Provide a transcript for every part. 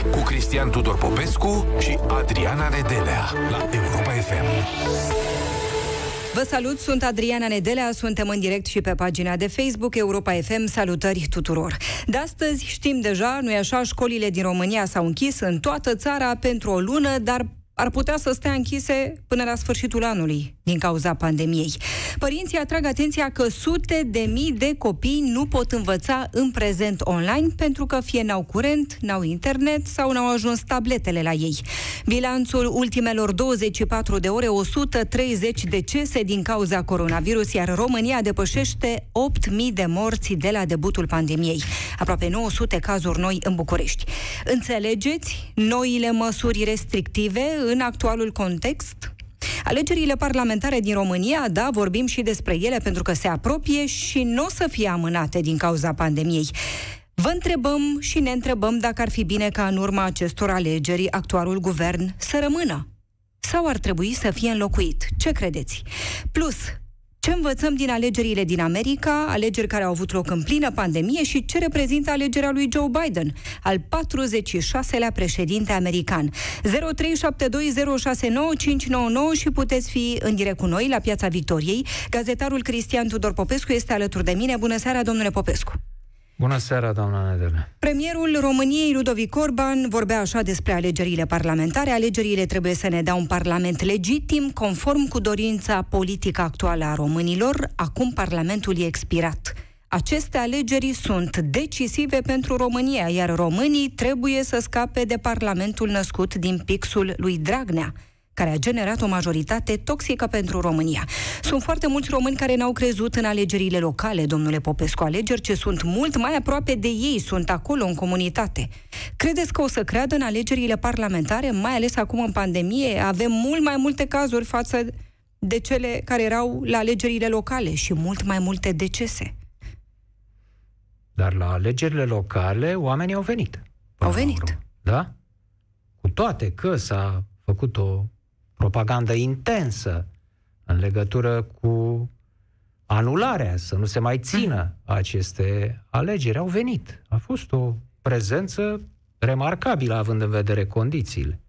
alegeri cu Cristian Tudor Popescu și Adriana Nedelea la Europa FM. Vă salut, sunt Adriana Nedelea, suntem în direct și pe pagina de Facebook Europa FM. Salutări tuturor! De astăzi știm deja, nu-i așa, școlile din România s-au închis în toată țara pentru o lună, dar ar putea să stea închise până la sfârșitul anului din cauza pandemiei. Părinții atrag atenția că sute de mii de copii nu pot învăța în prezent online pentru că fie n-au curent, n-au internet sau n-au ajuns tabletele la ei. Bilanțul ultimelor 24 de ore, 130 decese din cauza coronavirus, iar România depășește 8.000 de morți de la debutul pandemiei. Aproape 900 cazuri noi în București. Înțelegeți noile măsuri restrictive în actualul context? Alegerile parlamentare din România, da, vorbim și despre ele pentru că se apropie și nu o să fie amânate din cauza pandemiei. Vă întrebăm și ne întrebăm dacă ar fi bine ca în urma acestor alegeri actualul guvern să rămână sau ar trebui să fie înlocuit. Ce credeți? Plus, ce învățăm din alegerile din America, alegeri care au avut loc în plină pandemie și ce reprezintă alegerea lui Joe Biden, al 46-lea președinte american? 0372069599 și puteți fi în direct cu noi la Piața Victoriei. Gazetarul Cristian Tudor Popescu este alături de mine. Bună seara, domnule Popescu! Bună seara, doamna Nedele. Premierul României, Ludovic Orban, vorbea așa despre alegerile parlamentare. Alegerile trebuie să ne dea un parlament legitim, conform cu dorința politică actuală a românilor. Acum parlamentul e expirat. Aceste alegeri sunt decisive pentru România, iar românii trebuie să scape de parlamentul născut din pixul lui Dragnea care a generat o majoritate toxică pentru România. Sunt foarte mulți români care n-au crezut în alegerile locale, domnule Popescu, alegeri ce sunt mult mai aproape de ei, sunt acolo în comunitate. Credeți că o să creadă în alegerile parlamentare, mai ales acum în pandemie? Avem mult mai multe cazuri față de cele care erau la alegerile locale și mult mai multe decese. Dar la alegerile locale oamenii au venit. Au venit. Da? Cu toate că s-a făcut o propagandă intensă în legătură cu anularea, să nu se mai țină aceste alegeri. Au venit. A fost o prezență remarcabilă, având în vedere condițiile.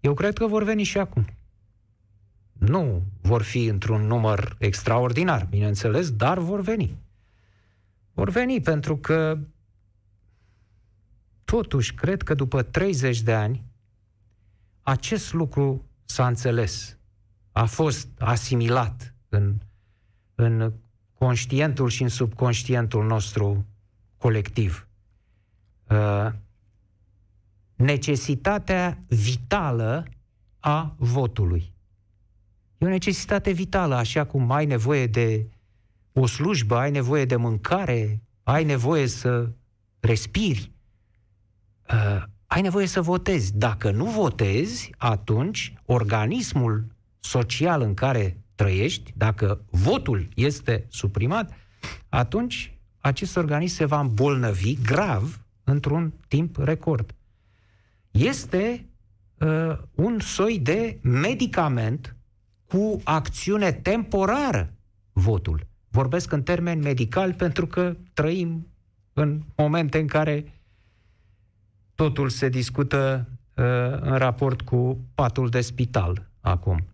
Eu cred că vor veni și acum. Nu vor fi într-un număr extraordinar, bineînțeles, dar vor veni. Vor veni pentru că totuși cred că după 30 de ani acest lucru s-a înțeles, a fost asimilat în, în conștientul și în subconștientul nostru colectiv. Uh, necesitatea vitală a votului. E o necesitate vitală, așa cum ai nevoie de o slujbă, ai nevoie de mâncare, ai nevoie să respiri. Uh, ai nevoie să votezi. Dacă nu votezi, atunci organismul social în care trăiești, dacă votul este suprimat, atunci acest organism se va îmbolnăvi grav într-un timp record. Este uh, un soi de medicament cu acțiune temporară votul. Vorbesc în termeni medicali pentru că trăim în momente în care totul se discută uh, în raport cu patul de spital acum.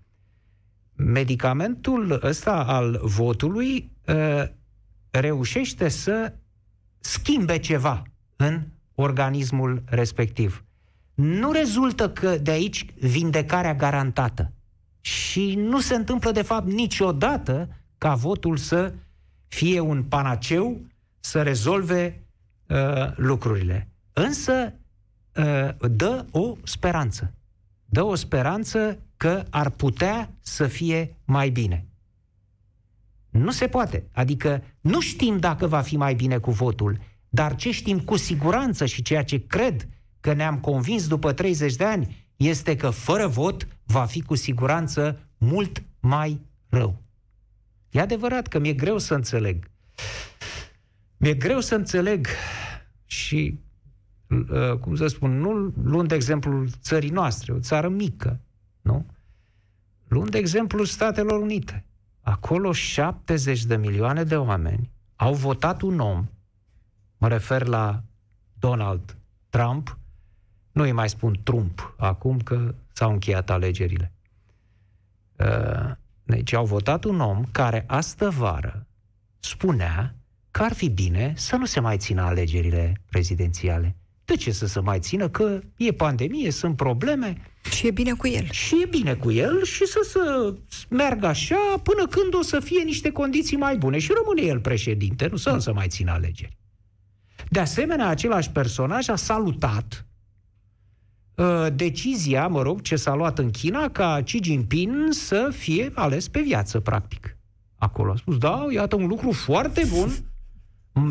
Medicamentul ăsta al votului uh, reușește să schimbe ceva în organismul respectiv. Nu rezultă că de aici vindecarea garantată. Și nu se întâmplă, de fapt, niciodată ca votul să fie un panaceu să rezolve uh, lucrurile. Însă Uh, dă o speranță. Dă o speranță că ar putea să fie mai bine. Nu se poate. Adică nu știm dacă va fi mai bine cu votul, dar ce știm cu siguranță și ceea ce cred că ne-am convins după 30 de ani este că fără vot va fi cu siguranță mult mai rău. E adevărat că mi-e greu să înțeleg. Mi-e greu să înțeleg și Uh, cum să spun, nu luând de exemplu țării noastre, o țară mică, nu? Luând de exemplu Statelor Unite. Acolo 70 de milioane de oameni au votat un om, mă refer la Donald Trump, Nu îi mai spun Trump acum că s-au încheiat alegerile. Uh, deci au votat un om care astă vară spunea că ar fi bine să nu se mai țină alegerile prezidențiale. De ce să se mai țină? Că e pandemie, sunt probleme. Și e bine cu el. Și e bine cu el și să să meargă așa până când o să fie niște condiții mai bune. Și rămâne el președinte, nu să nu se mai țină alegeri. De asemenea, același personaj a salutat uh, decizia, mă rog, ce s-a luat în China ca Xi Jinping să fie ales pe viață, practic. Acolo a spus, da, iată un lucru foarte bun,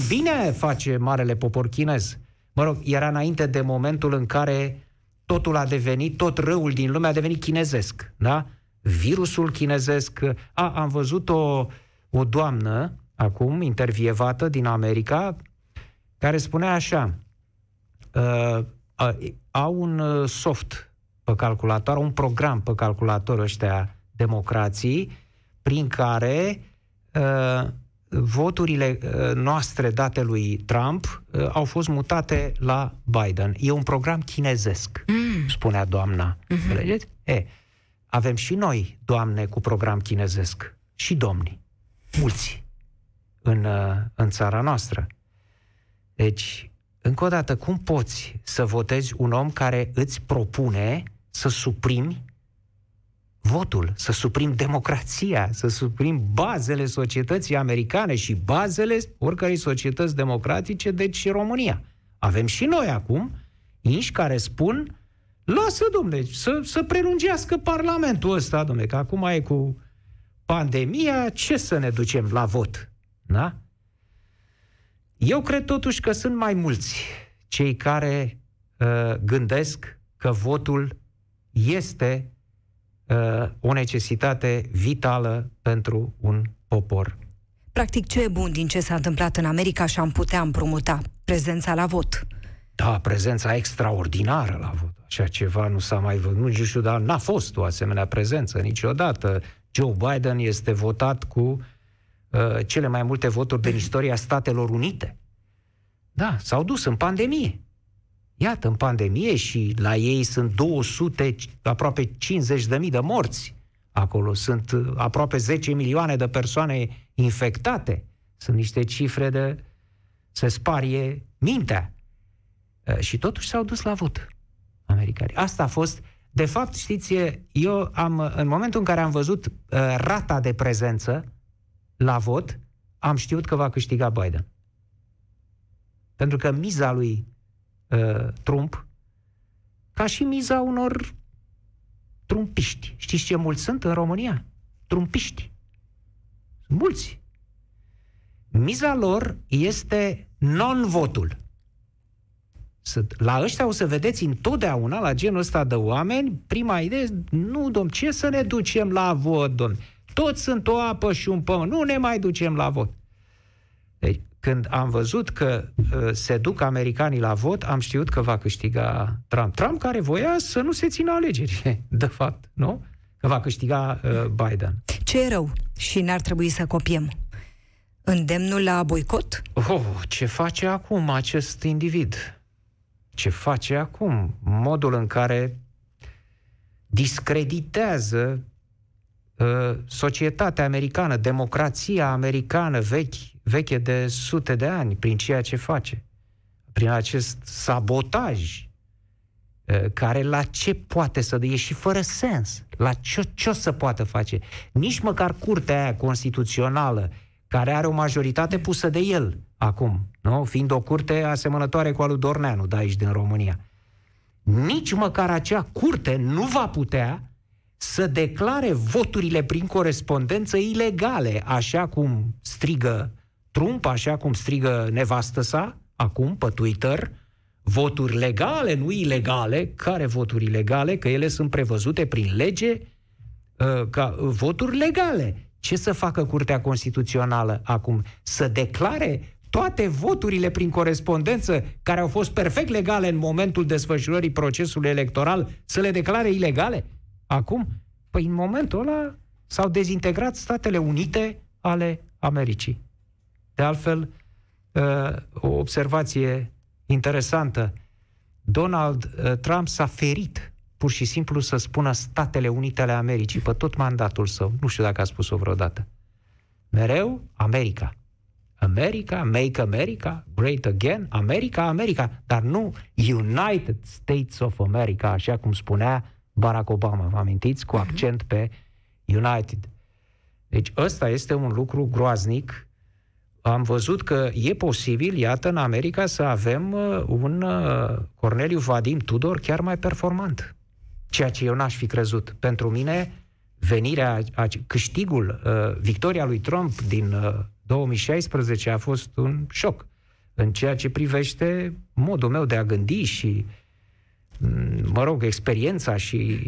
bine face marele popor chinez. Mă rog, era înainte de momentul în care totul a devenit, tot răul din lume a devenit chinezesc, da? Virusul chinezesc. A, am văzut o, o doamnă, acum, intervievată din America, care spunea așa, uh, uh, au un uh, soft pe calculator, un program pe calculator ăștia democrații, prin care uh, voturile uh, noastre date lui Trump uh, au fost mutate la Biden. E un program chinezesc, mm. spunea doamna. Mm-hmm. E, avem și noi, doamne, cu program chinezesc. Și domni. Mulți. În, uh, în țara noastră. Deci, încă o dată, cum poți să votezi un om care îți propune să suprimi votul, să suprim democrația, să suprim bazele societății americane și bazele oricărei societăți democratice, deci România. Avem și noi acum inși care spun lasă, domne, să, să prelungească Parlamentul ăsta, domne, că acum e cu pandemia, ce să ne ducem la vot? Da? Eu cred totuși că sunt mai mulți cei care uh, gândesc că votul este uh, o necesitate vitală pentru un popor. Practic, ce e bun din ce s-a întâmplat în America și am putea împrumuta? Prezența la vot. Da, prezența extraordinară la vot. Așa ceva nu s-a mai văzut. Nu știu, dar n-a fost o asemenea prezență niciodată. Joe Biden este votat cu uh, cele mai multe voturi din istoria Statelor Unite. Da, s-au dus în pandemie. Iată, în pandemie și la ei sunt 200, aproape 50 de mii de morți. Acolo sunt uh, aproape 10 milioane de persoane infectate. Sunt niște cifre de se sparie mintea. Uh, și totuși s-au dus la vot americani. Asta a fost, de fapt, știți, eu am, în momentul în care am văzut uh, rata de prezență la vot, am știut că va câștiga Biden. Pentru că miza lui uh, Trump, ca și miza unor trumpiști. Știți ce mulți sunt în România? Trumpiști. Sunt mulți. Miza lor este non-votul. La ăștia o să vedeți întotdeauna, la genul ăsta de oameni, prima idee, nu, domn, ce să ne ducem la vot, domn? Toți sunt o apă și un pământ, nu ne mai ducem la vot. Deci, când am văzut că uh, se duc americanii la vot, am știut că va câștiga Trump. Trump care voia să nu se țină alegerile, de fapt, nu? Că va câștiga uh, Biden. Ce e rău și n-ar trebui să copiem? Îndemnul la boicot? Oh, ce face acum acest individ? Ce face acum? Modul în care discreditează uh, societatea americană, democrația americană vechi, veche de sute de ani, prin ceea ce face, prin acest sabotaj care la ce poate să dea și fără sens. La ce, ce o să poată face? Nici măcar curtea aia constituțională, care are o majoritate pusă de el acum, nu? fiind o curte asemănătoare cu a lui Dorneanu, de aici din România. Nici măcar acea curte nu va putea să declare voturile prin corespondență ilegale, așa cum strigă Trump, așa cum strigă nevastă sa, acum, pe Twitter, voturi legale, nu ilegale. Care voturi ilegale? Că ele sunt prevăzute prin lege uh, ca voturi legale. Ce să facă Curtea Constituțională acum? Să declare toate voturile prin corespondență care au fost perfect legale în momentul desfășurării procesului electoral, să le declare ilegale? Acum? Păi în momentul ăla s-au dezintegrat Statele Unite ale Americii. De altfel, uh, o observație interesantă. Donald uh, Trump s-a ferit pur și simplu să spună Statele Unite ale Americii pe tot mandatul său. Nu știu dacă a spus-o vreodată. Mereu America. America, make America, great again, America, America, dar nu United States of America, așa cum spunea Barack Obama, vă amintiți, cu mhm. accent pe United. Deci ăsta este un lucru groaznic. Am văzut că e posibil, iată, în America să avem uh, un uh, Corneliu Vadim Tudor chiar mai performant. Ceea ce eu n-aș fi crezut. Pentru mine, venirea, câștigul, uh, victoria lui Trump din 2016 a fost un șoc în ceea ce privește modul meu de a gândi și, mm, mă rog, experiența și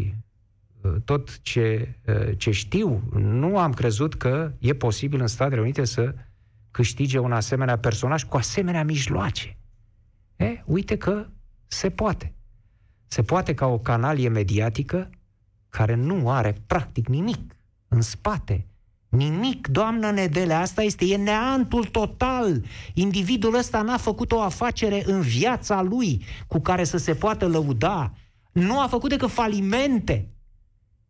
uh, tot ce, uh, ce știu. Nu am crezut că e posibil în Statele Unite să câștige un asemenea personaj cu asemenea mijloace. E, uite că se poate. Se poate ca o canalie mediatică care nu are practic nimic în spate, Nimic, doamnă Nedele, asta este, e neantul total. Individul ăsta n-a făcut o afacere în viața lui cu care să se poată lăuda. Nu a făcut decât falimente.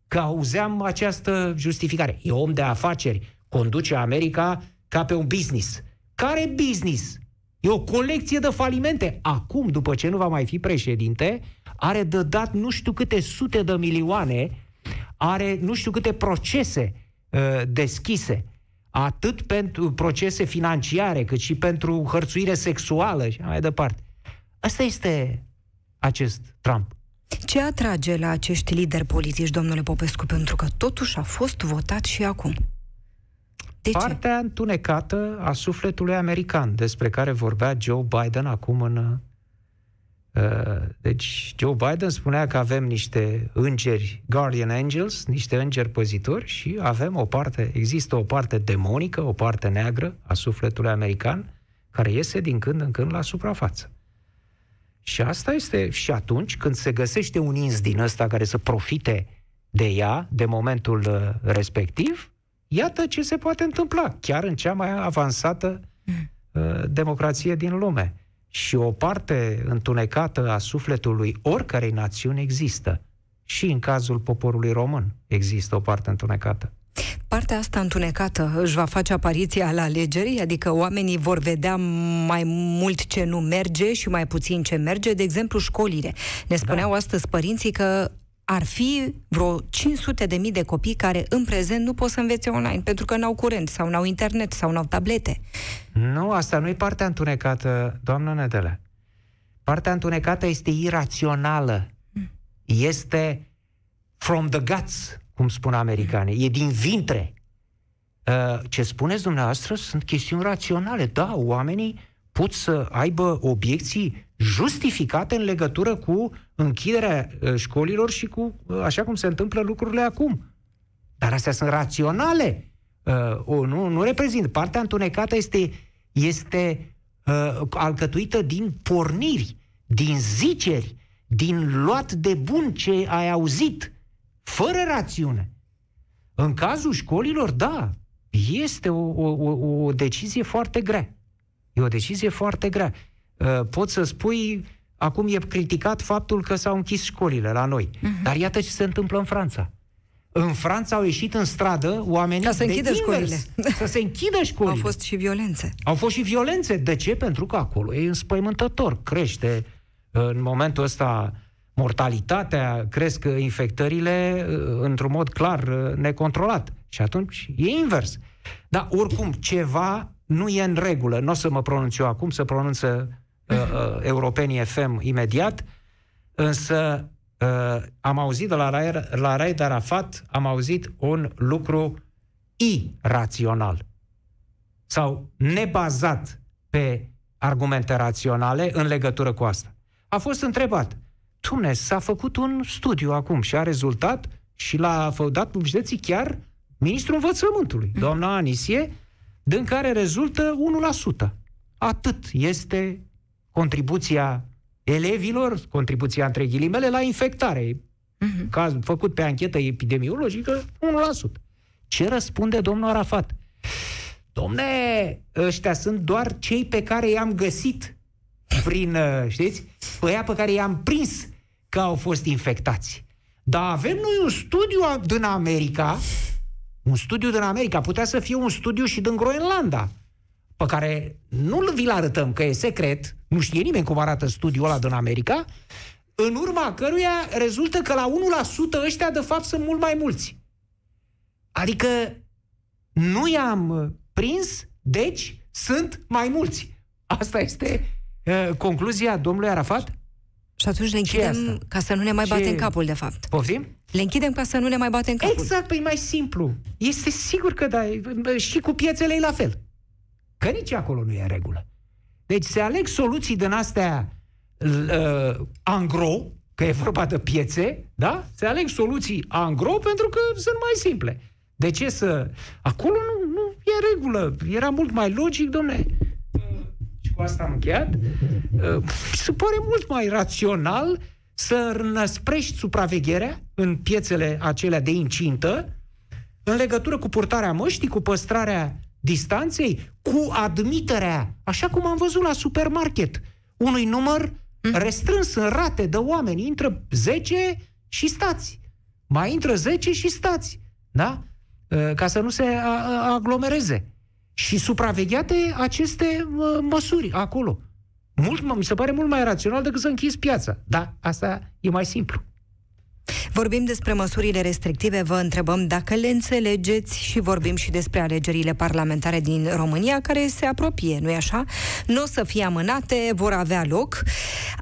Că auzeam această justificare. E om de afaceri, conduce America ca pe un business. Care business? E o colecție de falimente. Acum, după ce nu va mai fi președinte, are de dat nu știu câte sute de milioane, are nu știu câte procese Uh, deschise, atât pentru procese financiare, cât și pentru hărțuire sexuală și mai departe. Asta este acest Trump. Ce atrage la acești lideri politici, domnule Popescu, pentru că totuși a fost votat și acum? De Partea ce? întunecată a sufletului american, despre care vorbea Joe Biden acum în Uh, deci Joe Biden spunea că avem niște îngeri, guardian angels, niște îngeri păzitori și avem o parte, există o parte demonică, o parte neagră a sufletului american care iese din când în când la suprafață. Și asta este și atunci când se găsește un ins din ăsta care să profite de ea, de momentul uh, respectiv, iată ce se poate întâmpla, chiar în cea mai avansată mm. uh, democrație din lume și o parte întunecată a sufletului oricărei națiuni există. Și în cazul poporului român există o parte întunecată. Partea asta întunecată își va face apariția la alegeri, adică oamenii vor vedea mai mult ce nu merge și mai puțin ce merge, de exemplu școlile. Ne spuneau da. astăzi părinții că ar fi vreo 500 de mii de copii care în prezent nu pot să învețe online pentru că n-au curent sau n-au internet sau n-au tablete. Nu, asta nu e partea întunecată, doamnă Nedele. Partea întunecată este irațională. Este from the guts, cum spun americanii. E din vintre. Uh, ce spuneți dumneavoastră sunt chestiuni raționale. Da, oamenii pot să aibă obiecții justificate în legătură cu închiderea uh, școlilor și cu uh, așa cum se întâmplă lucrurile acum. Dar astea sunt raționale. Uh, o, nu, nu reprezintă. Partea întunecată este, este uh, alcătuită din porniri, din ziceri, din luat de bun ce ai auzit, fără rațiune. În cazul școlilor, da, este o, o, o decizie foarte grea. E o decizie foarte grea. Uh, poți să spui, acum e criticat faptul că s-au închis școlile la noi. Uh-huh. Dar iată ce se întâmplă în Franța. În Franța au ieșit în stradă oamenii Ca să închidă invers, școlile. Să se închidă școlile. Au fost și violențe. Au fost și violențe. De ce? Pentru că acolo e înspăimântător. Crește în momentul ăsta mortalitatea, cresc infectările uh, într-un mod clar uh, necontrolat. Și atunci e invers. Dar oricum, ceva nu e în regulă. Nu o să mă pronunț eu acum, să pronunță uh, uh, europenii FM imediat, însă uh, am auzit de la, la Raed Arafat, am auzit un lucru irațional sau nebazat pe argumente raționale în legătură cu asta. A fost întrebat. Dumne, s-a făcut un studiu acum și a rezultat și l-a dat publicității chiar ministrul învățământului, doamna Anisie, din care rezultă 1%. Atât este contribuția elevilor, contribuția între ghilimele, la infectare. Uh-huh. Caz făcut pe anchetă epidemiologică, 1%. Ce răspunde domnul Arafat? Domne, ăștia sunt doar cei pe care i-am găsit. prin, uh, știți, pe aia pe care i-am prins că au fost infectați. Dar avem noi un studiu din America, un studiu din America, putea să fie un studiu și din Groenlanda, pe care nu-l vi-l arătăm, că e secret, nu știe nimeni cum arată studiul ăla din America, în urma căruia rezultă că la 1% ăștia, de fapt, sunt mult mai mulți. Adică nu i-am prins, deci sunt mai mulți. Asta este uh, concluzia domnului Arafat? Și atunci le închidem ca să nu ne mai batem capul, de fapt. Poftim? Le închidem ca să nu ne mai batem capul. Exact, păi mai simplu. Este sigur că da, și cu piețele e la fel. Că nici acolo nu e în regulă. Deci se aleg soluții din astea uh, angro, că e vorba de piețe, da? Se aleg soluții angro pentru că sunt mai simple. De ce să... Acolo nu, nu e regulă. Era mult mai logic, domne. Și cu asta am încheiat. Se pare mult mai rațional să năsprești supravegherea în piețele acelea de incintă în legătură cu purtarea măștii, cu păstrarea distanței, cu admiterea, așa cum am văzut la supermarket, unui număr mm. restrâns în rate de oameni. Intră 10 și stați. Mai intră 10 și stați. Da? Uh, ca să nu se aglomereze. Și supravegheate aceste uh, măsuri acolo. Mult, mi se pare mult mai rațional decât să închizi piața. Da, asta e mai simplu. Vorbim despre măsurile restrictive, vă întrebăm dacă le înțelegeți și vorbim și despre alegerile parlamentare din România care se apropie, nu-i așa? Nu o să fie amânate, vor avea loc.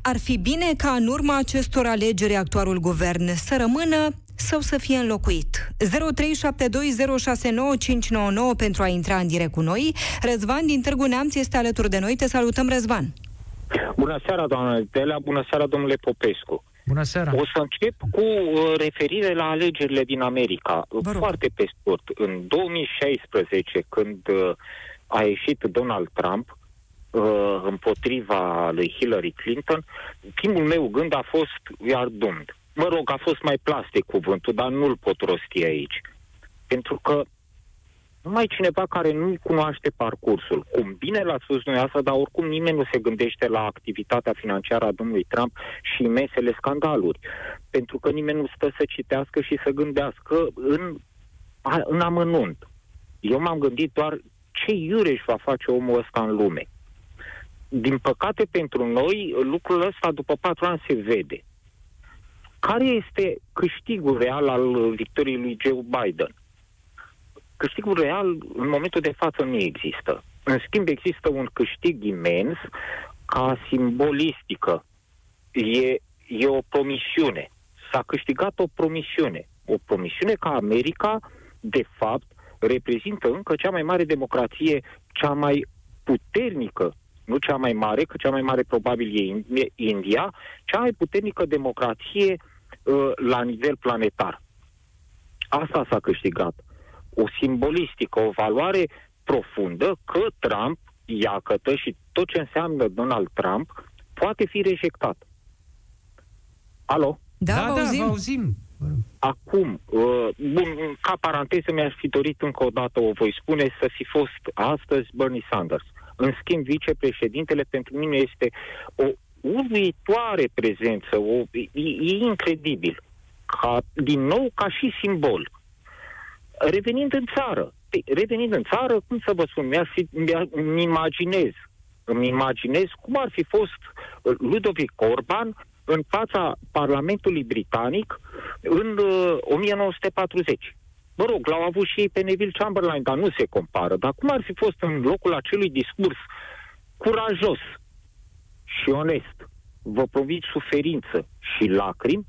Ar fi bine ca în urma acestor alegeri actualul guvern să rămână sau să fie înlocuit. 0372069599 pentru a intra în direct cu noi. Răzvan din Târgu Neamț este alături de noi. Te salutăm, Răzvan. Bună seara, doamna Telea, bună seara, domnule Popescu. Bună seara. O să încep cu uh, referire la alegerile din America. Foarte pe scurt. În 2016, când uh, a ieșit Donald Trump uh, împotriva lui Hillary Clinton, primul meu gând a fost we are doomed. Mă rog, a fost mai plastic cuvântul, dar nu-l pot rosti aici. Pentru că numai cineva care nu cunoaște parcursul. Cum bine l-a spus asta, dar oricum nimeni nu se gândește la activitatea financiară a domnului Trump și imensele scandaluri. Pentru că nimeni nu stă să citească și să gândească în, în amănunt. Eu m-am gândit doar ce iureș va face omul ăsta în lume. Din păcate pentru noi, lucrul ăsta după patru ani se vede. Care este câștigul real al victoriei lui Joe Biden? Câștigul real în momentul de față nu există. În schimb, există un câștig imens ca simbolistică. E, e o promisiune. S-a câștigat o promisiune. O promisiune ca America, de fapt, reprezintă încă cea mai mare democrație, cea mai puternică, nu cea mai mare, că cea mai mare probabil e India, cea mai puternică democrație uh, la nivel planetar. Asta s-a câștigat o simbolistică, o valoare profundă că Trump, iacătă și tot ce înseamnă Donald Trump, poate fi rejectat. Alo? Da, da, auzim. da auzim. Acum, uh, bun, ca paranteză mi-aș fi dorit încă o dată, o voi spune, să fi fost astăzi Bernie Sanders. În schimb, vicepreședintele pentru mine este o uluitoare prezență, o, e, e incredibil. Ca, din nou, ca și simbol. Revenind în țară, revenind în țară, cum să vă spun, mi-aș fi, mi imaginez, îmi imaginez cum ar fi fost uh, Ludovic Orban în fața Parlamentului Britanic în uh, 1940. Mă rog, l-au avut și ei pe Neville Chamberlain, dar nu se compară. Dar cum ar fi fost în locul acelui discurs curajos și onest, vă promit suferință și lacrimi,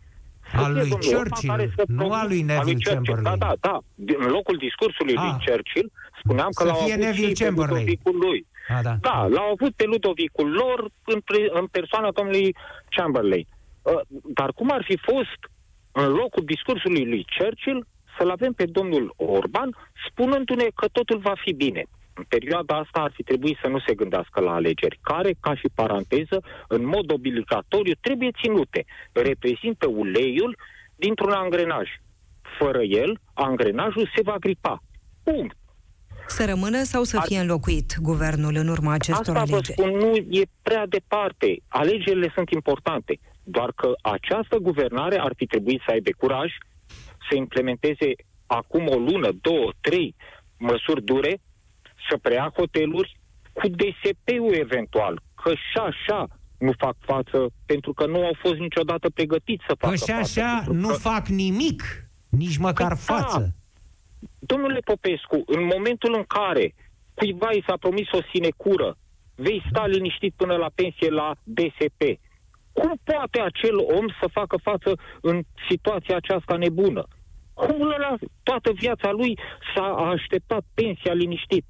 al lui Churchill, nu al lui Neville Chamberlain. Da, da, da. În locul discursului lui ah. Churchill, spuneam că l-au avut Neville și Chamberlain. pe Ludovicul lui. A, da. da, l-au avut pe Ludovicul lor în, pre, în persoana domnului Chamberlain. Uh, dar cum ar fi fost în locul discursului lui Churchill să-l avem pe domnul Orban spunându-ne că totul va fi bine. În perioada asta ar fi trebuit să nu se gândească la alegeri, care, ca și paranteză, în mod obligatoriu trebuie ținute. Reprezintă uleiul dintr-un angrenaj. Fără el, angrenajul se va gripa. Punct. Să rămână sau să fie înlocuit guvernul în urma acestor Asta alegeri? vă spun, nu e prea departe. Alegerile sunt importante. Doar că această guvernare ar fi trebuit să aibă curaj să implementeze acum o lună, două, trei măsuri dure, să preia hoteluri cu DSP-ul eventual, că și așa nu fac față, pentru că nu au fost niciodată pregătiți să facă Că și față. așa pentru nu că... fac nimic, nici măcar Păi da. față. Domnule Popescu, în momentul în care cuiva i s-a promis o sinecură, vei sta liniștit până la pensie la DSP. Cum poate acel om să facă față în situația aceasta nebună? Cum ăla, toată viața lui s-a așteptat pensia liniștit?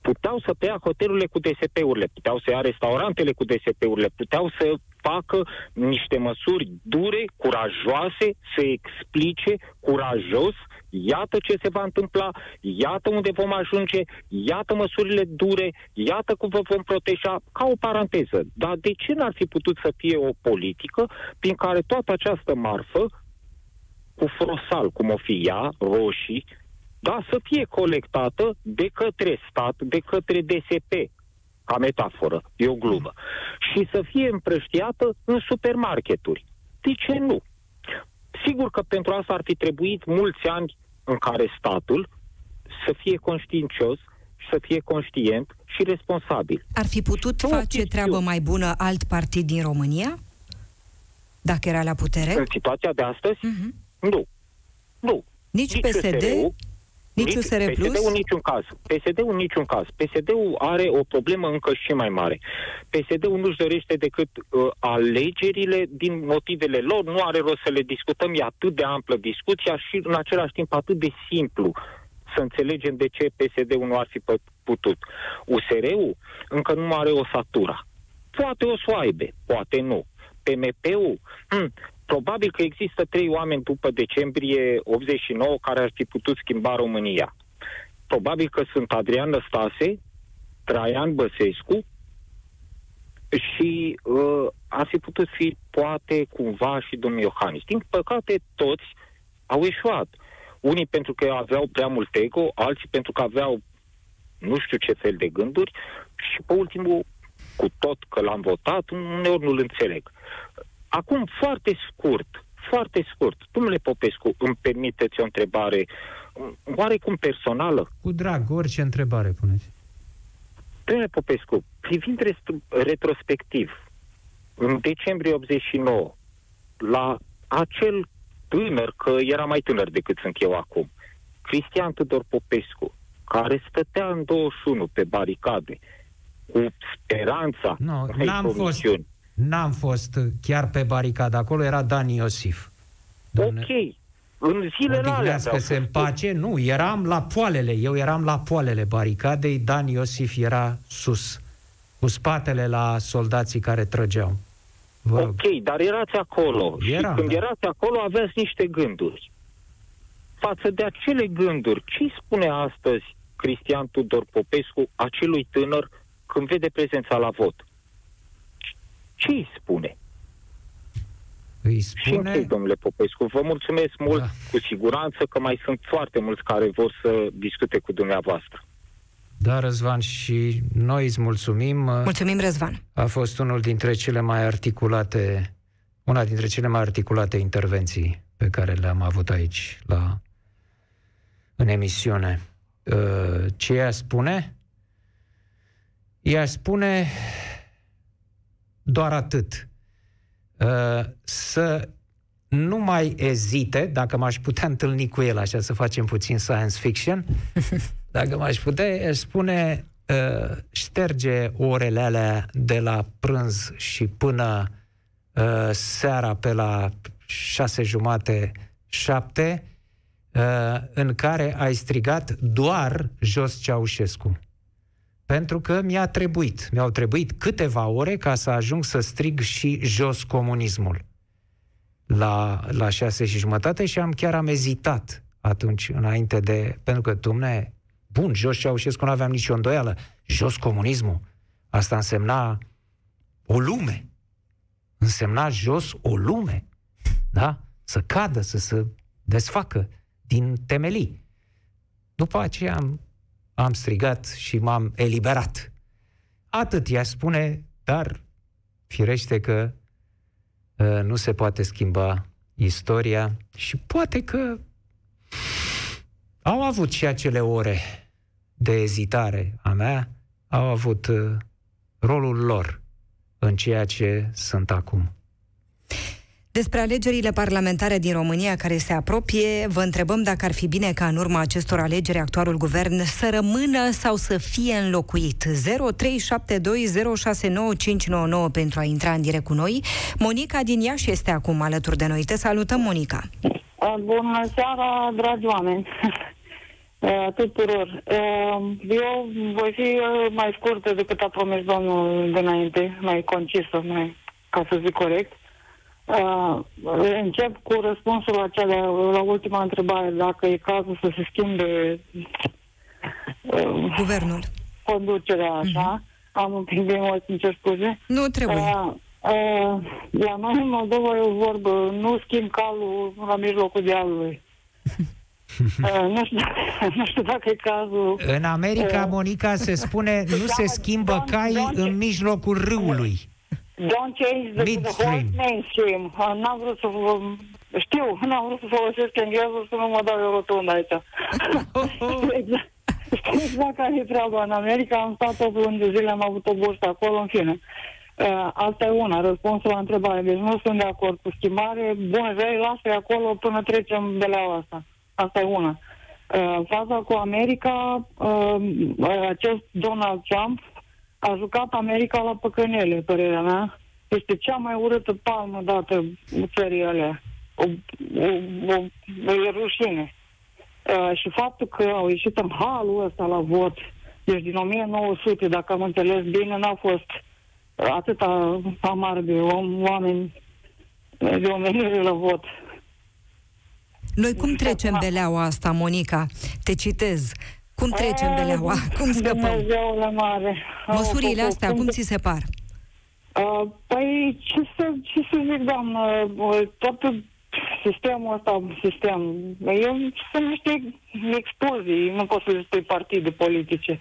Puteau să preia hotelurile cu DSP-urile, puteau să ia restaurantele cu DSP-urile, puteau să facă niște măsuri dure, curajoase, să explice curajos, iată ce se va întâmpla, iată unde vom ajunge, iată măsurile dure, iată cum vă vom proteja, ca o paranteză. Dar de ce n-ar fi putut să fie o politică prin care toată această marfă, cu frosal, cum o fi ea, roșii, da, să fie colectată de către stat, de către DSP, ca metaforă, e o glumă, și să fie împrăștiată în supermarketuri. De ce nu? Sigur că pentru asta ar fi trebuit mulți ani în care statul să fie conștiincios, să fie conștient și responsabil. Ar fi putut Nu face știu. treabă mai bună alt partid din România? Dacă era la putere? În situația de astăzi, Mhm. nu. Nu. Nici PSD? USR-ul, Nici USR Plus? PSD-ul în niciun caz. PSD-ul în niciun caz. PSD-ul are o problemă încă și mai mare. PSD-ul nu-și dorește decât uh, alegerile din motivele lor. Nu are rost să le discutăm. E atât de amplă discuția și în același timp atât de simplu să înțelegem de ce PSD-ul nu ar fi pă- putut. USR-ul încă nu are o satura. Poate o să o aibă, poate nu. PMP-ul, hm, probabil că există trei oameni după decembrie 89 care ar fi putut schimba România. Probabil că sunt Adrian Năstase, Traian Băsescu și uh, ar fi putut fi poate cumva și domnul Iohannis. Din păcate toți au eșuat. Unii pentru că aveau prea mult ego, alții pentru că aveau nu știu ce fel de gânduri și pe ultimul, cu tot că l-am votat, uneori nu-l înțeleg. Acum, foarte scurt, foarte scurt, domnule Popescu, îmi permiteți o întrebare oarecum personală? Cu drag, orice întrebare puneți. Domnule Popescu, privind rest- retrospectiv, în decembrie 89, la acel tânăr, că era mai tânăr decât sunt eu acum, Cristian Tudor Popescu, care stătea în 21 pe baricade, cu speranța Nu, unei n-am fost, promisiuni. N-am fost chiar pe baricadă. Acolo era Dan Iosif. Doamne, Ok, în zilele alea Odihnească-se în pace. Nu, eram la poalele. Eu eram la poalele baricadei. Dan Iosif era sus, cu spatele la soldații care trăgeau. Vă rog. Ok, dar erați acolo. Eram, și când da. erați acolo aveați niște gânduri. Față de acele gânduri, ce îi spune astăzi Cristian Tudor Popescu acelui tânăr când vede prezența la vot? Ce îi spune? Îi Și spune... închei, domnule Popescu, vă mulțumesc mult, Da. cu siguranță, că mai sunt foarte mulți care vor să discute cu dumneavoastră. Da, Răzvan, și noi îți mulțumim. Mulțumim, Răzvan. A fost unul dintre cele mai articulate, una dintre cele mai articulate intervenții pe care le-am avut aici la, în emisiune. Uh, Ce ea spune? Ea spune doar atât. Uh, Să nu mai ezite, dacă m-aș putea întâlni cu el așa, să facem puțin science fiction, dacă m-aș putea, aș spune uh, șterge orele alea de la prânz și până uh, seara pe la șase jumate, șapte, uh, în care ai strigat doar jos Ceaușescu. Pentru că mi-a trebuit, mi-au trebuit câteva ore ca să ajung să strig și jos comunismul la, la șase și jumătate și am chiar am ezitat atunci, înainte de... Pentru că, dumne, bun, jos Ceaușescu nu aveam nicio îndoială, jos comunismul. Asta însemna o lume. Însemna jos o lume. Da? Să cadă, să se desfacă din temelii. După aceea am, am strigat și m-am eliberat. Atât ea spune, dar firește că uh, nu se poate schimba istoria și poate că au avut și acele ore de ezitare a mea, au avut uh, rolul lor în ceea ce sunt acum. Despre alegerile parlamentare din România care se apropie, vă întrebăm dacă ar fi bine ca în urma acestor alegeri actualul guvern să rămână sau să fie înlocuit. 0372069599 pentru a intra în direct cu noi. Monica din Iași este acum alături de noi. Te salutăm, Monica! Bună seara, dragi oameni! tuturor. Eu voi fi mai scurtă decât a promis domnul dinainte, mai concisă, mai, ca să zic corect. Uh, încep cu răspunsul la, cea de, la ultima întrebare, dacă e cazul să se schimbe uh, guvernul. Conducerea așa. Uh-huh. Am un pic de emoții, ce scuze. Nu trebuie. Uh, uh, la noi în Moldova e o vorbă, nu schimb calul la mijlocul dealului. Uh, nu, știu, nu știu dacă e cazul. În America, uh, Monica, se spune nu se schimbă cai în mijlocul râului. Don't change the, the whole mainstream. Uh, n-am vrut să vă... Știu, n-am vrut să folosesc engleză să nu mă dau eu rotund aici. exact. Știu exact care e treaba. În America am stat 8 luni de zile, am avut o bursă acolo, în fine. Uh, asta e una, răspunsul la întrebare. Deci nu sunt de acord cu schimbare. Bun, vei, lasă acolo până trecem de la asta. Asta e una. Uh, faza cu America, uh, acest Donald Trump a jucat America la păcănele, părerea mea. Este cea mai urâtă palmă dată țării alea. O, o, o, o rușine. Uh, și faptul că au ieșit în halul ăsta la vot, deci din 1900, dacă am înțeles bine, n-au fost atâta amar de om, oameni de omenire la vot. Noi cum trecem beleaua asta, Monica? Te citez. Cum trecem de leaua? Cum scăpăm? Dumnezeule mare. Măsurile astea, cum ți se par? Uh, păi, ce să, ce să zic, doamnă, tot sistemul ăsta, sistem, eu sunt niște explozii, nu pot să spui partide politice.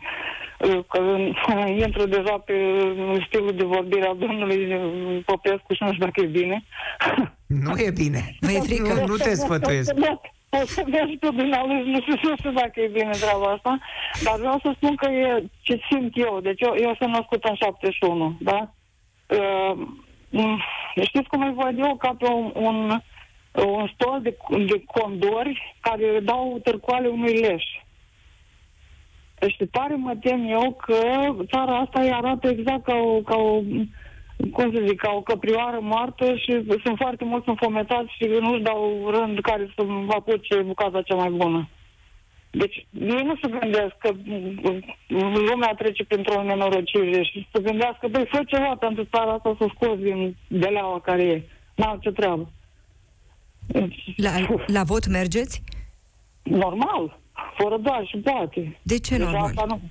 Că intru deja pe stilul de vorbire a domnului Popescu și nu știu dacă e bine. Nu e bine. Nu e frică. Nu, nu te sfătuiesc. O să mergi pe dumneavoastră, nu știu, nu știu dacă e bine treaba asta, dar vreau să spun că e ce simt eu. Deci eu, eu sunt născut în 71, da? Uh, știți cum îi văd eu? Ca pe un, un, un stol de, de condori care dau târcoale unui leș. Deci tare mă tem eu că țara asta îi arată exact ca o, ca o cum să zic, ca o căprioară moartă și sunt foarte mulți înfometați și nu-și dau rând care să apuce bucata cea mai bună. Deci ei nu se gândesc că lumea trece printr-o nenorocire și să gândească, băi, fă ceva pentru țara asta să scoți din deleaua care e. N-au ce treabă. Deci, la, la vot mergeți? Normal, fără doar și poate. De ce deci normal? Asta nu.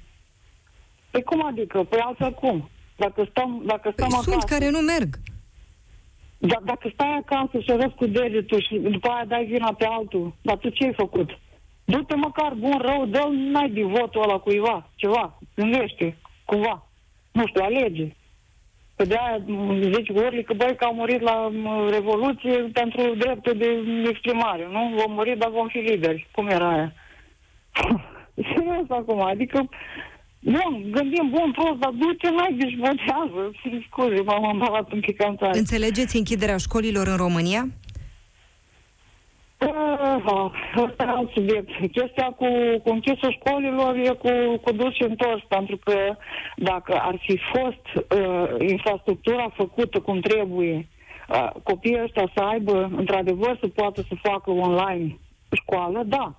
Păi cum adică? Păi altfel cum? Dacă stăm, dacă stăm păi acasă... sunt care nu merg. Dar dacă stai acasă și arăți cu degetul și după aia dai vina pe altul, dar tu ce ai făcut? Du-te măcar bun, rău, dă n-ai de votul ăla cuiva, ceva, gândește, cumva. Nu știu, alege. Pe de aia zici Orli că băi că au murit la Revoluție pentru dreptul de exprimare, nu? Vom muri, dar vom fi lideri. Cum era aia? Serios acum, adică Bun, gândim bun, prost, dar du-te mai deci votează. Scuze, m-am ambalat un pic în Înțelegeți închiderea școlilor în România? Uh, ăsta e alt subiect. Chestia cu, cu închisul școlilor e cu, cu dus și întors, pentru că dacă ar fi fost uh, infrastructura făcută cum trebuie, uh, copiii ăștia să aibă, într-adevăr, să poată să facă online școală, da.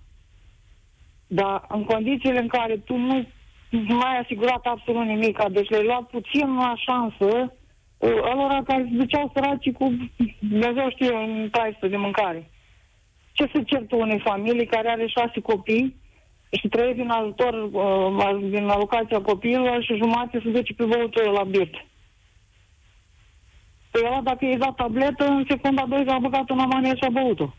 Dar în condițiile în care tu nu nu ai asigurat absolut nimic. Deci le-ai luat puțin la șansă alora care se duceau săracii cu, Dumnezeu știe, un traistă de mâncare. Ce să cer tu unei familii care are șase copii și trăiește din ajutor, uh, din alocația copiilor și jumate se duce pe băutură la birt. Păi ăla, dacă i-ai dat tabletă, în secunda 2 a băgat în amanie și a băut-o.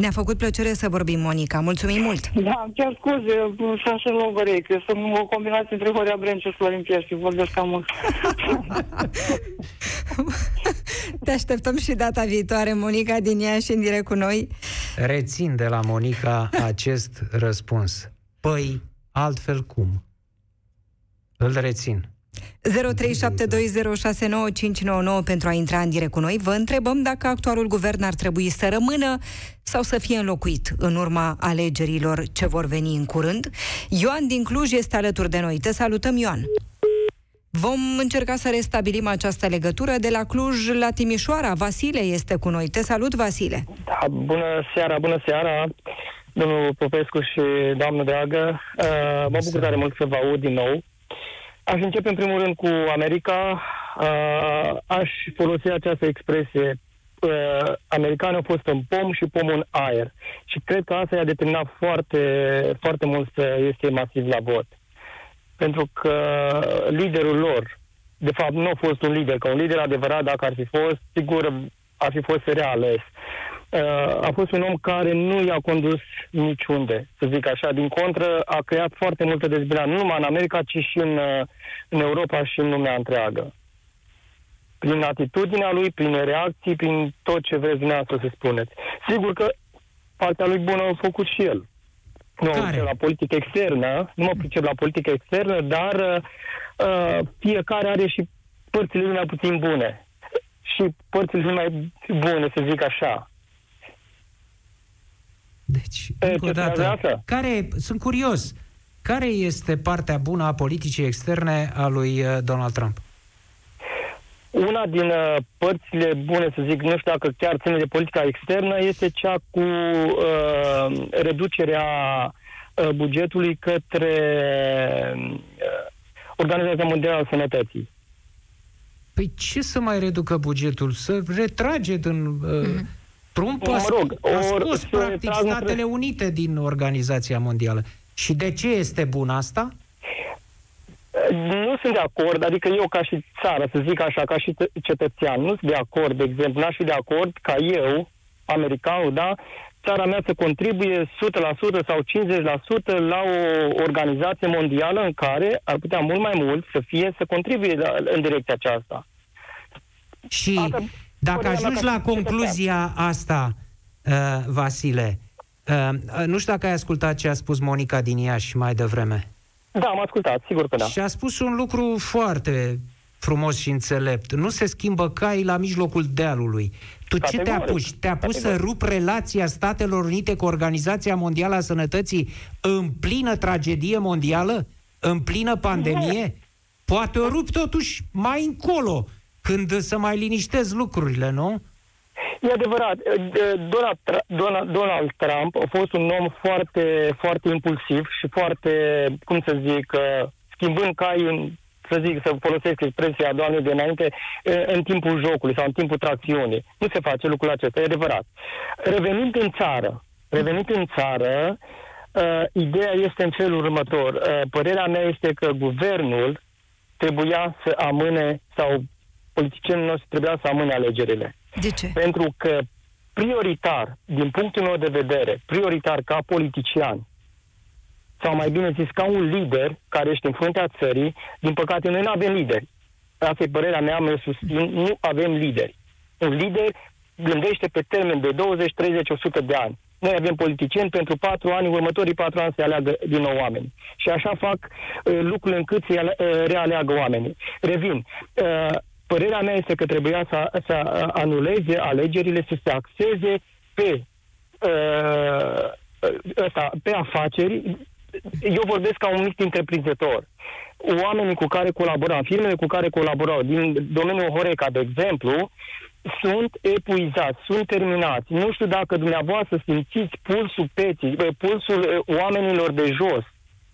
Ne-a făcut plăcere să vorbim, Monica. Mulțumim mult! Da, chiar scuze, sunt și logărei, că sunt o combinație între Horea Brenciu și Florin Piești, vorbesc cam mult. Te așteptăm și data viitoare, Monica din și în direct cu noi. Rețin de la Monica acest răspuns. Păi, altfel cum? Îl rețin. 0372069599 pentru a intra în direct cu noi. Vă întrebăm dacă actualul guvern ar trebui să rămână sau să fie înlocuit în urma alegerilor ce vor veni în curând. Ioan din Cluj este alături de noi. Te salutăm, Ioan! Vom încerca să restabilim această legătură de la Cluj la Timișoara. Vasile este cu noi. Te salut, Vasile! Da, bună seara, bună seara! Domnul Popescu și doamnă dragă, uh, mă bucur tare mult să vă aud din nou. Aș începe în primul rând cu America. Uh, aș folosi această expresie uh, americanii au fost în pom și pomul în aer. Și cred că asta i-a determinat foarte, foarte mult să este masiv la vot. Pentru că liderul lor, de fapt nu a fost un lider, că un lider adevărat, dacă ar fi fost, sigur ar fi fost reales. Uh, a fost un om care nu i-a condus niciunde, să zic așa. Din contră, a creat foarte multă dezbinare, nu numai în America, ci și în, uh, în Europa și în lumea întreagă. Prin atitudinea lui, prin reacții, prin tot ce vreți dumneavoastră să spuneți. Sigur că partea lui bună a făcut și el. Nu mă pricep la politică externă, nu mă pricep la politică externă, dar uh, fiecare are și părțile lui mai puțin bune. Și părțile mai bune, să zic așa. Deci, e, încă o dată, care, sunt curios, care este partea bună a politicii externe a lui uh, Donald Trump? Una din uh, părțile bune, să zic, nu știu dacă chiar ține de politica externă, este cea cu uh, reducerea uh, bugetului către uh, Organizația Mondială a Sănătății. Păi ce să mai reducă bugetul? Să retrage din... Uh, mm-hmm Trump a, mă rog, a scos, practic, Statele Unite din Organizația Mondială. Și de ce este bun asta? Nu sunt de acord, adică eu ca și țară, să zic așa, ca și cetățean, nu sunt de acord, de exemplu, n-aș fi de acord ca eu, americanul, da, țara mea să contribuie 100% sau 50% la o organizație mondială în care ar putea mult mai mult să fie să contribuie la, în direcția aceasta. Și Asta dacă ajungi la concluzia asta, uh, Vasile, uh, nu știu dacă ai ascultat ce a spus Monica din Iași mai devreme. Da, am ascultat, sigur că da. Și a spus un lucru foarte frumos și înțelept. Nu se schimbă cai la mijlocul dealului. Tu ce te apuci? Te apuci să rup relația Statelor Unite cu Organizația Mondială a Sănătății în plină tragedie mondială? În plină pandemie? Poate o rup totuși mai încolo când să mai liniștezi lucrurile, nu? E adevărat. Donald, Donald, Donald Trump a fost un om foarte, foarte impulsiv și foarte, cum să zic, uh, schimbând cai în să zic, să folosesc expresia doamnei de înainte, uh, în timpul jocului sau în timpul tracțiunii. Nu se face lucrul acesta, e adevărat. Revenind în țară, revenind în țară, uh, ideea este în felul următor. Uh, părerea mea este că guvernul trebuia să amâne sau politicienii noștri trebuia să amâne alegerile. De ce? Pentru că prioritar, din punctul meu de vedere, prioritar ca politician, sau mai bine zis, ca un lider care ești în fruntea țării, din păcate noi nu avem lideri. Asta e părerea mea, mă susțin, nu avem lideri. Un lider gândește pe termen de 20, 30, 100 de ani. Noi avem politicieni pentru patru ani, următorii patru ani se aleagă din nou oameni. Și așa fac uh, lucrurile încât se uh, realeagă oamenii. Revin. Uh, Părerea mea este că trebuia să, să anuleze alegerile, să se axeze pe, uh, ăsta, pe afaceri. Eu vorbesc ca un mic întreprinzător. Oamenii cu care colaborau, firmele cu care colaborau, din domeniul Horeca, de exemplu, sunt epuizați, sunt terminați. Nu știu dacă dumneavoastră simțiți pulsul peții, pulsul uh, oamenilor de jos,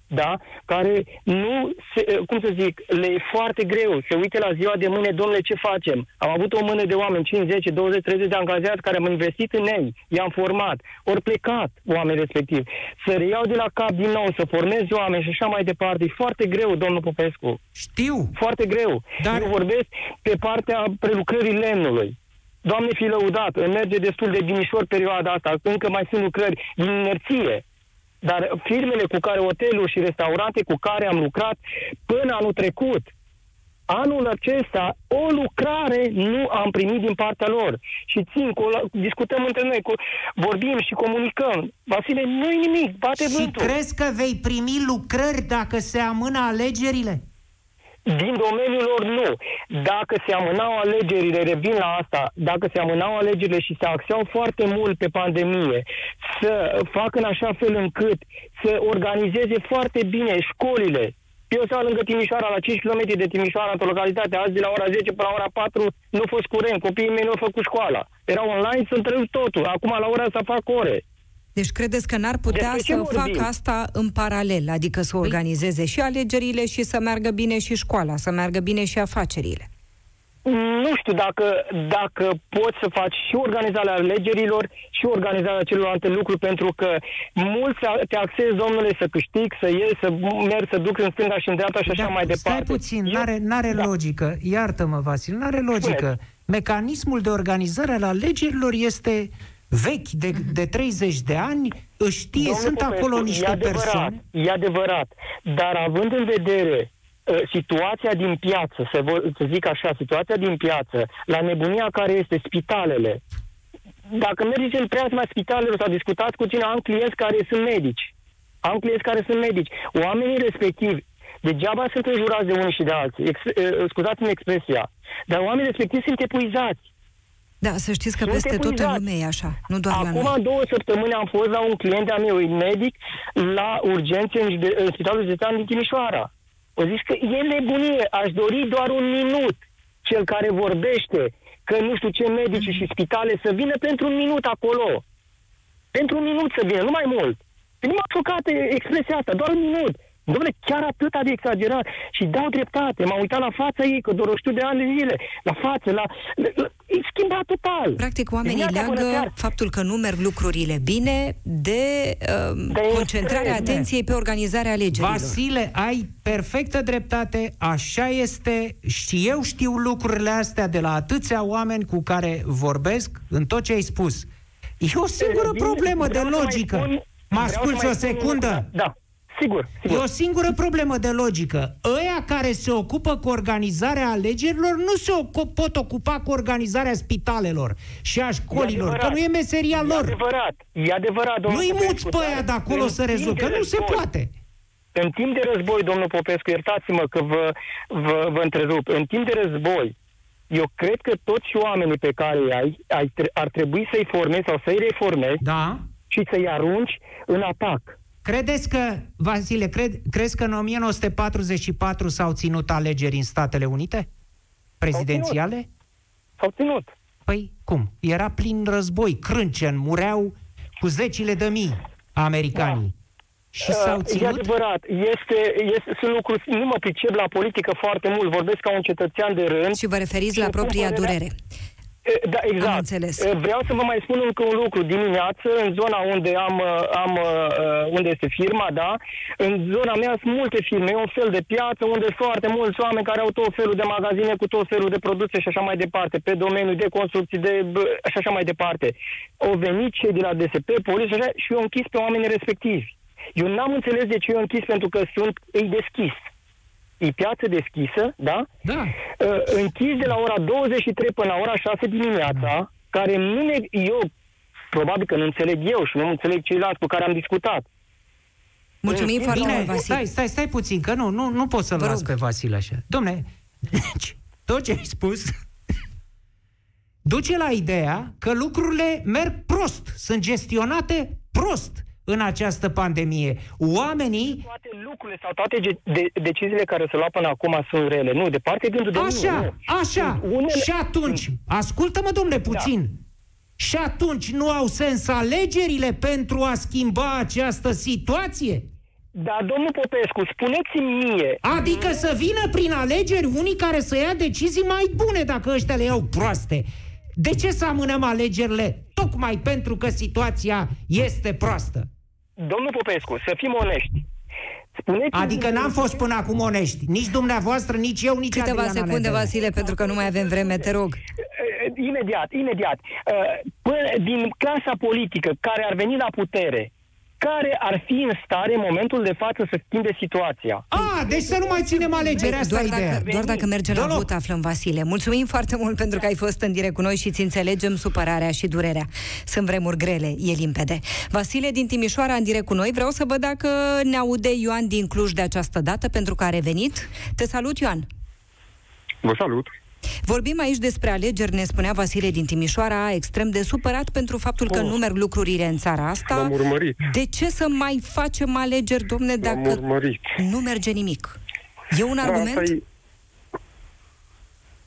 da? care nu, se, eh, cum să zic, le e foarte greu. Se uite la ziua de mâine, domnule, ce facem? Am avut o mână de oameni, 5, 10, 20, 30 de angajați care am investit în ei, i-am format, ori plecat oameni respectiv. Să reiau de la cap din nou, să formez oameni și așa mai departe. E foarte greu, domnul Popescu. Știu. Foarte greu. Dar... Eu vorbesc pe partea prelucrării lemnului Doamne fi lăudat, merge destul de binișor perioada asta, încă mai sunt lucrări din inerție. Dar firmele cu care, hoteluri și restaurante cu care am lucrat până anul trecut, anul acesta o lucrare nu am primit din partea lor. Și țin, cu, discutăm între noi, cu, vorbim și comunicăm. Vasile, nu-i nimic, bate și vântul. Și crezi că vei primi lucrări dacă se amână alegerile? Din domeniul lor, nu. Dacă se amânau alegerile, revin la asta, dacă se amânau alegerile și se axeau foarte mult pe pandemie, să facă în așa fel încât să organizeze foarte bine școlile, eu stau lângă Timișoara, la 5 km de Timișoara, într-o localitate. Azi, de la ora 10 până la ora 4, nu a fost curent. Copiii mei nu au făcut școala. Erau online, sunt întrerupt totul. Acum, la ora să fac ore. Deci credeți că n-ar putea să vorbim? facă asta în paralel, adică să păi- organizeze și alegerile și să meargă bine și școala, să meargă bine și afacerile? Nu știu dacă, dacă poți să faci și organizarea alegerilor și organizarea celorlalte lucruri, pentru că mulți te axezi, domnule, să câștigi, să iei, să mergi, să duc în stânga și în dreapta și așa da, mai departe. Stai puțin, Eu... n-are, n-are da. logică. Iartă-mă, Vasil, n-are logică. Spune. Mecanismul de organizare al alegerilor este vechi de, de 30 de ani, știe, Domnul sunt Popescu, acolo niște e adevărat, persoane. E adevărat, dar având în vedere uh, situația din piață, să, vă, să zic așa, situația din piață, la nebunia care este spitalele, dacă mergeți în preajma spitalelor sau discutați cu cine, am clienți care sunt medici. Am clienți care sunt medici. Oamenii respectivi, degeaba sunt înjurați de unii și de alții, ex, uh, scuzați-mi expresia, dar oamenii respectivi sunt epuizați. Da, să știți că sunt peste tot în lume e așa, nu doar Acum la noi. două săptămâni am fost la un client de-a meu, medic, la urgențe în, în Spitalul Județean din Timișoara. O zis că e nebunie, aș dori doar un minut cel care vorbește că nu știu ce medici și spitale să vină pentru un minut acolo. Pentru un minut să vină, nu mai mult. Nu m-a șocat expresia asta, doar un minut. Dom'le, chiar atât de exagerat. Și dau dreptate. M-am uitat la fața ei, că doar o știu de ani de zile. La față, la... E schimbat total. Practic, oamenii leagă faptul că nu merg lucrurile bine de, uh, de concentrarea extrem. atenției pe organizarea alegerilor. Vasile, ai perfectă dreptate, așa este și eu știu lucrurile astea de la atâția oameni cu care vorbesc în tot ce ai spus. E o singură bine, problemă de logică. Mă asculți o secundă? Da. Sigur, sigur. E o singură problemă de logică. Ăia care se ocupă cu organizarea alegerilor nu se ocup, pot ocupa cu organizarea spitalelor și a școlilor, că nu e meseria lor. E adevărat, e adevărat, domnul Nu-i muți pe aia de acolo să rezolvă, că nu se poate. În timp de război, domnul Popescu, iertați-mă că vă, vă, vă întrerup, în timp de război, eu cred că toți oamenii pe care îi ai, ai ar trebui să-i formezi sau să-i reformezi da? și să-i arunci în atac. Credeți că, Vasile, cred, crezi că în 1944 s-au ținut alegeri în Statele Unite? Prezidențiale? S-au ținut. Păi, cum? Era plin război, crâncen, mureau cu zecile de mii americanii. Da. Și s-au ținut? E adevărat. Este, este, sunt lucruri, nu mă pricep la politică foarte mult, vorbesc ca un cetățean de rând. Și vă referiți la propria durere. Da, exact. Vreau să vă mai spun încă un lucru. Dimineață, în zona unde am, am unde este firma, da, în zona mea sunt multe firme, e un fel de piață unde sunt foarte mulți oameni care au tot felul de magazine cu tot felul de produse și așa mai departe, pe domeniul de construcții de și așa mai departe. Au venit cei de la DSP, poliție și așa, și eu închis pe oamenii respectivi. Eu n-am înțeles de ce eu închis pentru că sunt îi deschis e piață deschisă, da? Da. Uh, închis de la ora 23 până la ora 6 dimineața, care nu ne, eu, probabil că nu înțeleg eu și nu înțeleg ceilalți cu care am discutat. Mulțumim foarte mult, Vasile. Stai, stai, stai puțin, că nu, nu, nu pot să-l las pe Vasile așa. Domne, deci, tot ce ai spus duce la ideea că lucrurile merg prost, sunt gestionate prost în această pandemie. Oamenii... Toate lucrurile sau toate de- deciziile care se luau până acum sunt rele. Nu, departe gândul de Așa, nu. așa. Unele... Și atunci, ascultă-mă, domnule, da. puțin. Da. Și atunci nu au sens alegerile pentru a schimba această situație? Da, domnul Popescu, spuneți-mi mie... Adică să vină prin alegeri unii care să ia decizii mai bune dacă ăștia le iau proaste. De ce să amânăm alegerile? Tocmai pentru că situația este proastă. Domnul Popescu, să fim onești. Spuneți adică n-am fost până acum onești. Nici dumneavoastră, nici eu, nici Câteva Adriana secunde, Vasile, pentru că nu mai avem vreme, te rog. imediat, imediat. Uh, până, din clasa politică care ar veni la putere, care ar fi în stare în momentul de față să schimbe situația. A, deci să nu mai ținem alegerea asta doar ideea. Dacă, doar dacă merge la vot, aflăm Vasile. Mulțumim foarte mult pentru că ai fost în direct cu noi și ți înțelegem supărarea și durerea. Sunt vremuri grele, e limpede. Vasile din Timișoara în direct cu noi. Vreau să văd dacă ne aude Ioan din Cluj de această dată, pentru că a revenit. Te salut, Ioan! Vă salut! Vorbim aici despre alegeri, ne spunea Vasile din Timișoara, extrem de supărat pentru faptul că oh. nu merg lucrurile în țara asta. M-am urmărit. De ce să mai facem alegeri, domne, dacă urmărit. nu merge nimic? E un da, argument? Asta e...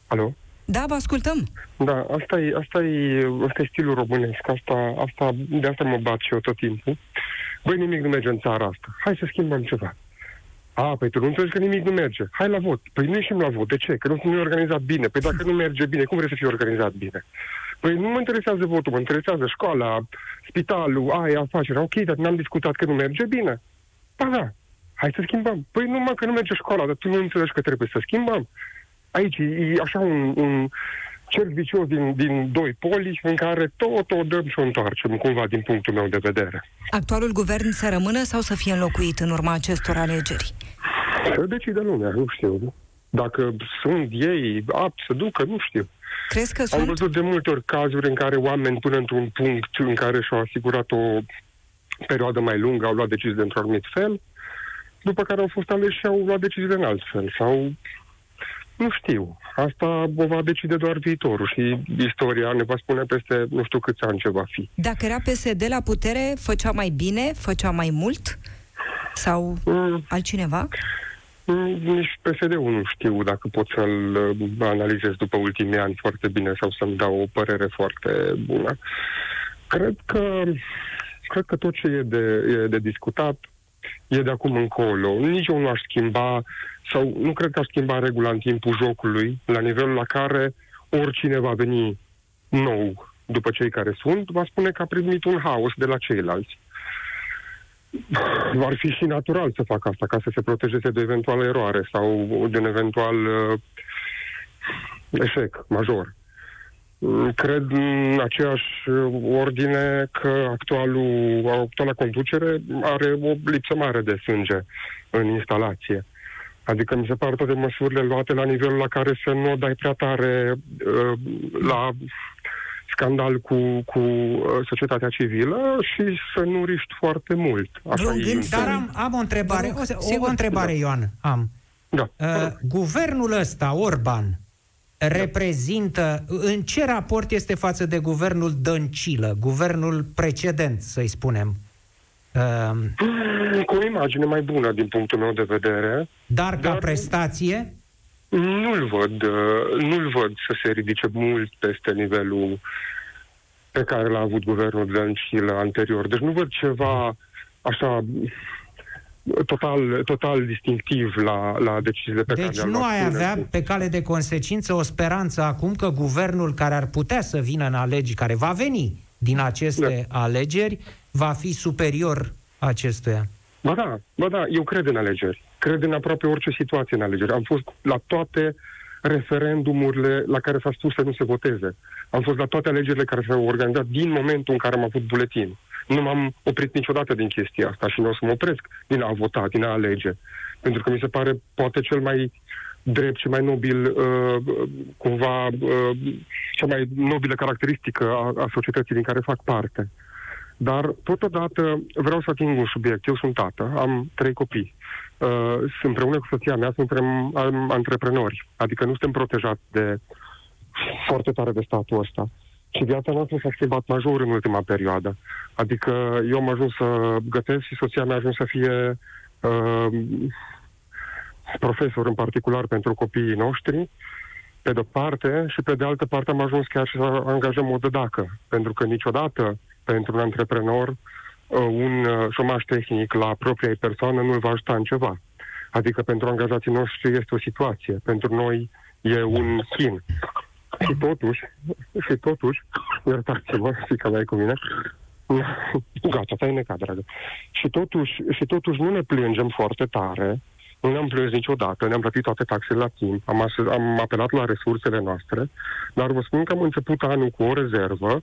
Alo? Da, vă ascultăm. Da, asta e, asta e, asta e stilul românesc. Asta, asta, de asta mă bat și eu tot timpul. Băi, nimic nu merge în țara asta. Hai să schimbăm ceva. A, păi tu nu înțelegi că nimic nu merge. Hai la vot. Păi nu ieșim la vot. De ce? Că nu, nu e organizat bine. Păi dacă nu merge bine, cum vrei să fie organizat bine? Păi nu mă interesează votul, mă interesează școala, spitalul, aia, afacerea. Ok, dar n-am discutat că nu merge bine. Da, da. Hai să schimbăm. Păi numai că nu merge școala, dar tu nu înțelegi că trebuie să schimbăm. Aici e așa un, un cerc vicios din, din doi poli în care tot o dăm și o întoarcem, cumva, din punctul meu de vedere. Actualul guvern să rămână sau să fie înlocuit în urma acestor alegeri? Să decide lumea, nu știu. Dacă sunt ei apți să ducă, nu știu. Crezi că Am sunt? văzut de multe ori cazuri în care oameni până într-un punct în care și-au asigurat o perioadă mai lungă, au luat decizii de într-un anumit fel, după care au fost aleși și au luat decizii de în alt fel. Sau nu știu. Asta o va decide doar viitorul și istoria ne va spune peste nu știu câți ani ce va fi. Dacă era PSD la putere, făcea mai bine, făcea mai mult? Sau mm. altcineva? Mm, nici PSD-ul nu știu dacă pot să-l uh, analizez după ultimii ani foarte bine sau să-mi dau o părere foarte bună. Cred că, cred că tot ce e de, e de discutat e de acum încolo. Nici eu nu aș schimba sau nu cred că aș schimba regula în timpul jocului, la nivelul la care oricine va veni nou după cei care sunt, va spune că a primit un haos de la ceilalți. Ar fi și natural să facă asta, ca să se protejeze de eventuală eroare sau de un eventual uh, eșec major. Cred în aceeași ordine că actualul, actuala conducere are o lipsă mare de sânge în instalație. Adică mi se pare toate măsurile luate la nivelul la care să nu o dai prea tare uh, la scandal cu, cu uh, societatea civilă și să nu riști foarte mult. Așa Dar am, am o întrebare, o, o, o întrebare, Ioan, am. Da. Uh, guvernul ăsta, Orban, reprezintă, în ce raport este față de guvernul Dăncilă, guvernul precedent, să-i spunem? Uh, cu o imagine mai bună din punctul meu de vedere. Dar ca dar prestație? Nu-l văd, uh, nu-l văd să se ridice mult peste nivelul pe care l-a avut guvernul Dăncilă anterior. Deci nu văd ceva așa total, total distinctiv la, la deciziile pe deci care le-a luat. Deci nu ai avea pe cale de consecință o speranță acum că guvernul care ar putea să vină în alegeri, care va veni din aceste da. alegeri, va fi superior acestuia. Ba da, ba da, eu cred în alegeri. Cred în aproape orice situație în alegeri. Am fost la toate referendumurile la care s-a spus să nu se voteze. Am fost la toate alegerile care s-au organizat din momentul în care am avut buletin. Nu m-am oprit niciodată din chestia asta și nu o să mă opresc din a vota, din a alege. Pentru că mi se pare poate cel mai drept și mai nobil, uh, cumva, uh, cea mai nobilă caracteristică a, a societății din care fac parte. Dar, totodată, vreau să ating un subiect. Eu sunt tată, am trei copii. Uh, sunt împreună cu soția mea, suntem antreprenori. Adică nu suntem protejați de foarte tare de statul ăsta. Și viața noastră s-a schimbat major în ultima perioadă. Adică eu am ajuns să gătesc și soția mea a ajuns să fie uh, profesor în particular pentru copiii noștri, pe de-o parte, și pe de altă parte am ajuns chiar și să angajăm o dădacă, pentru că niciodată pentru un antreprenor uh, un uh, șomaș tehnic la propria persoană nu îl va ajuta în ceva. Adică pentru angajații noștri este o situație, pentru noi e un chin. Și totuși, și totuși, iertați-mă, fica mea e cu mine, Gata, stai necat, dragă. Și totuși, și totuși nu ne plângem foarte tare nu ne-am plâns niciodată, ne-am plătit toate taxele la timp, am, as- am apelat la resursele noastre, dar vă spun că am început anul cu o rezervă,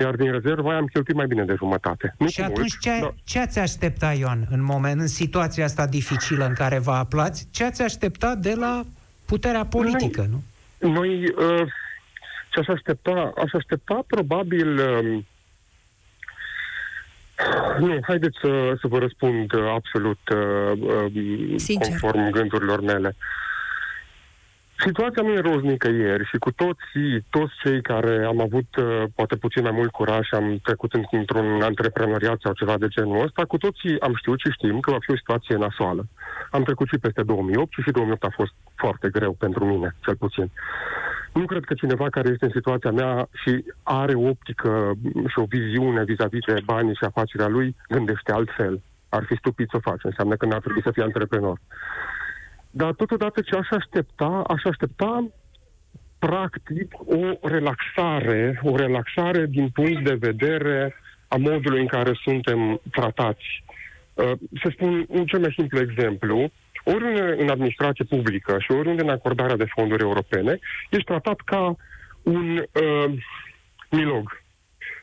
iar din rezervă aia am cheltuit mai bine de jumătate. Nu și atunci mult, ce, dar... ce ați aștepta, Ioan, în moment, în situația asta dificilă în care vă aflați? Ce ați aștepta de la puterea politică, nu? Noi, uh, ce aș aștepta? Aș aștepta probabil... Uh, nu, haideți să, să vă răspund uh, absolut uh, uh, conform gândurilor mele. Situația nu e roz nicăieri și cu toții, toți cei care am avut uh, poate puțin mai mult curaj și am trecut într-un antreprenoriat sau ceva de genul ăsta, cu toții am știut și știm că va fi o situație nasoală. Am trecut și peste 2008 și și 2008 a fost foarte greu pentru mine, cel puțin. Nu cred că cineva care este în situația mea și are o optică și o viziune vis-a-vis de banii și afacerea lui, gândește altfel. Ar fi stupid să o faci, înseamnă că n-ar trebui să fie antreprenor. Dar totodată ce aș aștepta, aș aștepta practic o relaxare, o relaxare din punct de vedere a modului în care suntem tratați. Uh, să spun un cel mai simplu exemplu, oriunde în administrație publică și oriunde în acordarea de fonduri europene, ești tratat ca un uh, milog.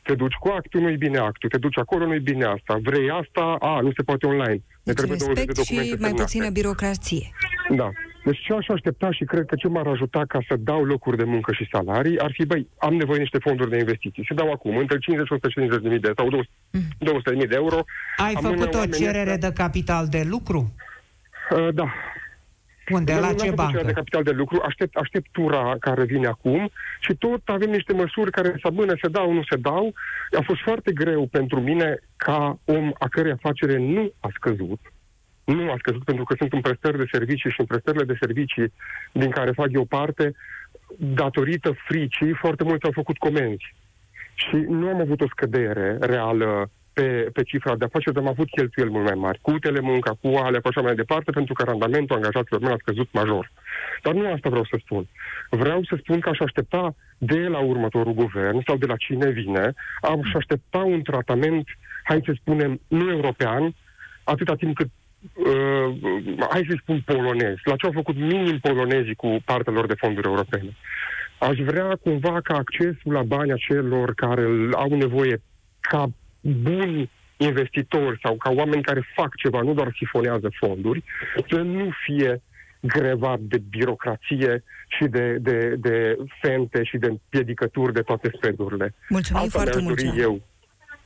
Te duci cu actul, nu-i bine actul. Te duci acolo, nu-i bine asta. Vrei asta, a, nu se poate online. Ne deci trebuie respect de și mai puțină birocrație. Da. Deci ce aș aștepta și cred că ce m-ar ajuta ca să dau locuri de muncă și salarii ar fi, băi, am nevoie niște fonduri de investiții. Se dau acum, între 50 și 150 de mii de sau 200 de mii de euro. Ai făcut o cerere de capital de lucru? Uh, da, unde? La ce bancă? de capital de lucru, aștept, aștept tura care vine acum și tot avem niște măsuri care să mână, se dau, nu se dau. A fost foarte greu pentru mine ca om a cărei afacere nu a scăzut, nu a scăzut pentru că sunt în prestări de servicii și în prestările de servicii din care fac eu parte, datorită fricii, foarte mulți au făcut comenzi. Și nu am avut o scădere reală pe, pe cifra de afaceri, am avut cheltuieli mult mai mari, cu telemunca, cu ale, cu așa mai departe, pentru că randamentul angajaților mei a scăzut major. Dar nu asta vreau să spun. Vreau să spun că aș aștepta de la următorul guvern sau de la cine vine, aș aștepta un tratament, hai să spunem, nu european, atâta timp cât uh, hai să spun polonez, la ce au făcut minim polonezii cu partea lor de fonduri europene. Aș vrea cumva ca accesul la banii acelor care au nevoie ca buni investitori sau ca oameni care fac ceva, nu doar sifonează fonduri, să nu fie grevat de birocrație și de, de, de fente și de împiedicături de toate spedurile. Mulțumim Asta foarte mult, eu.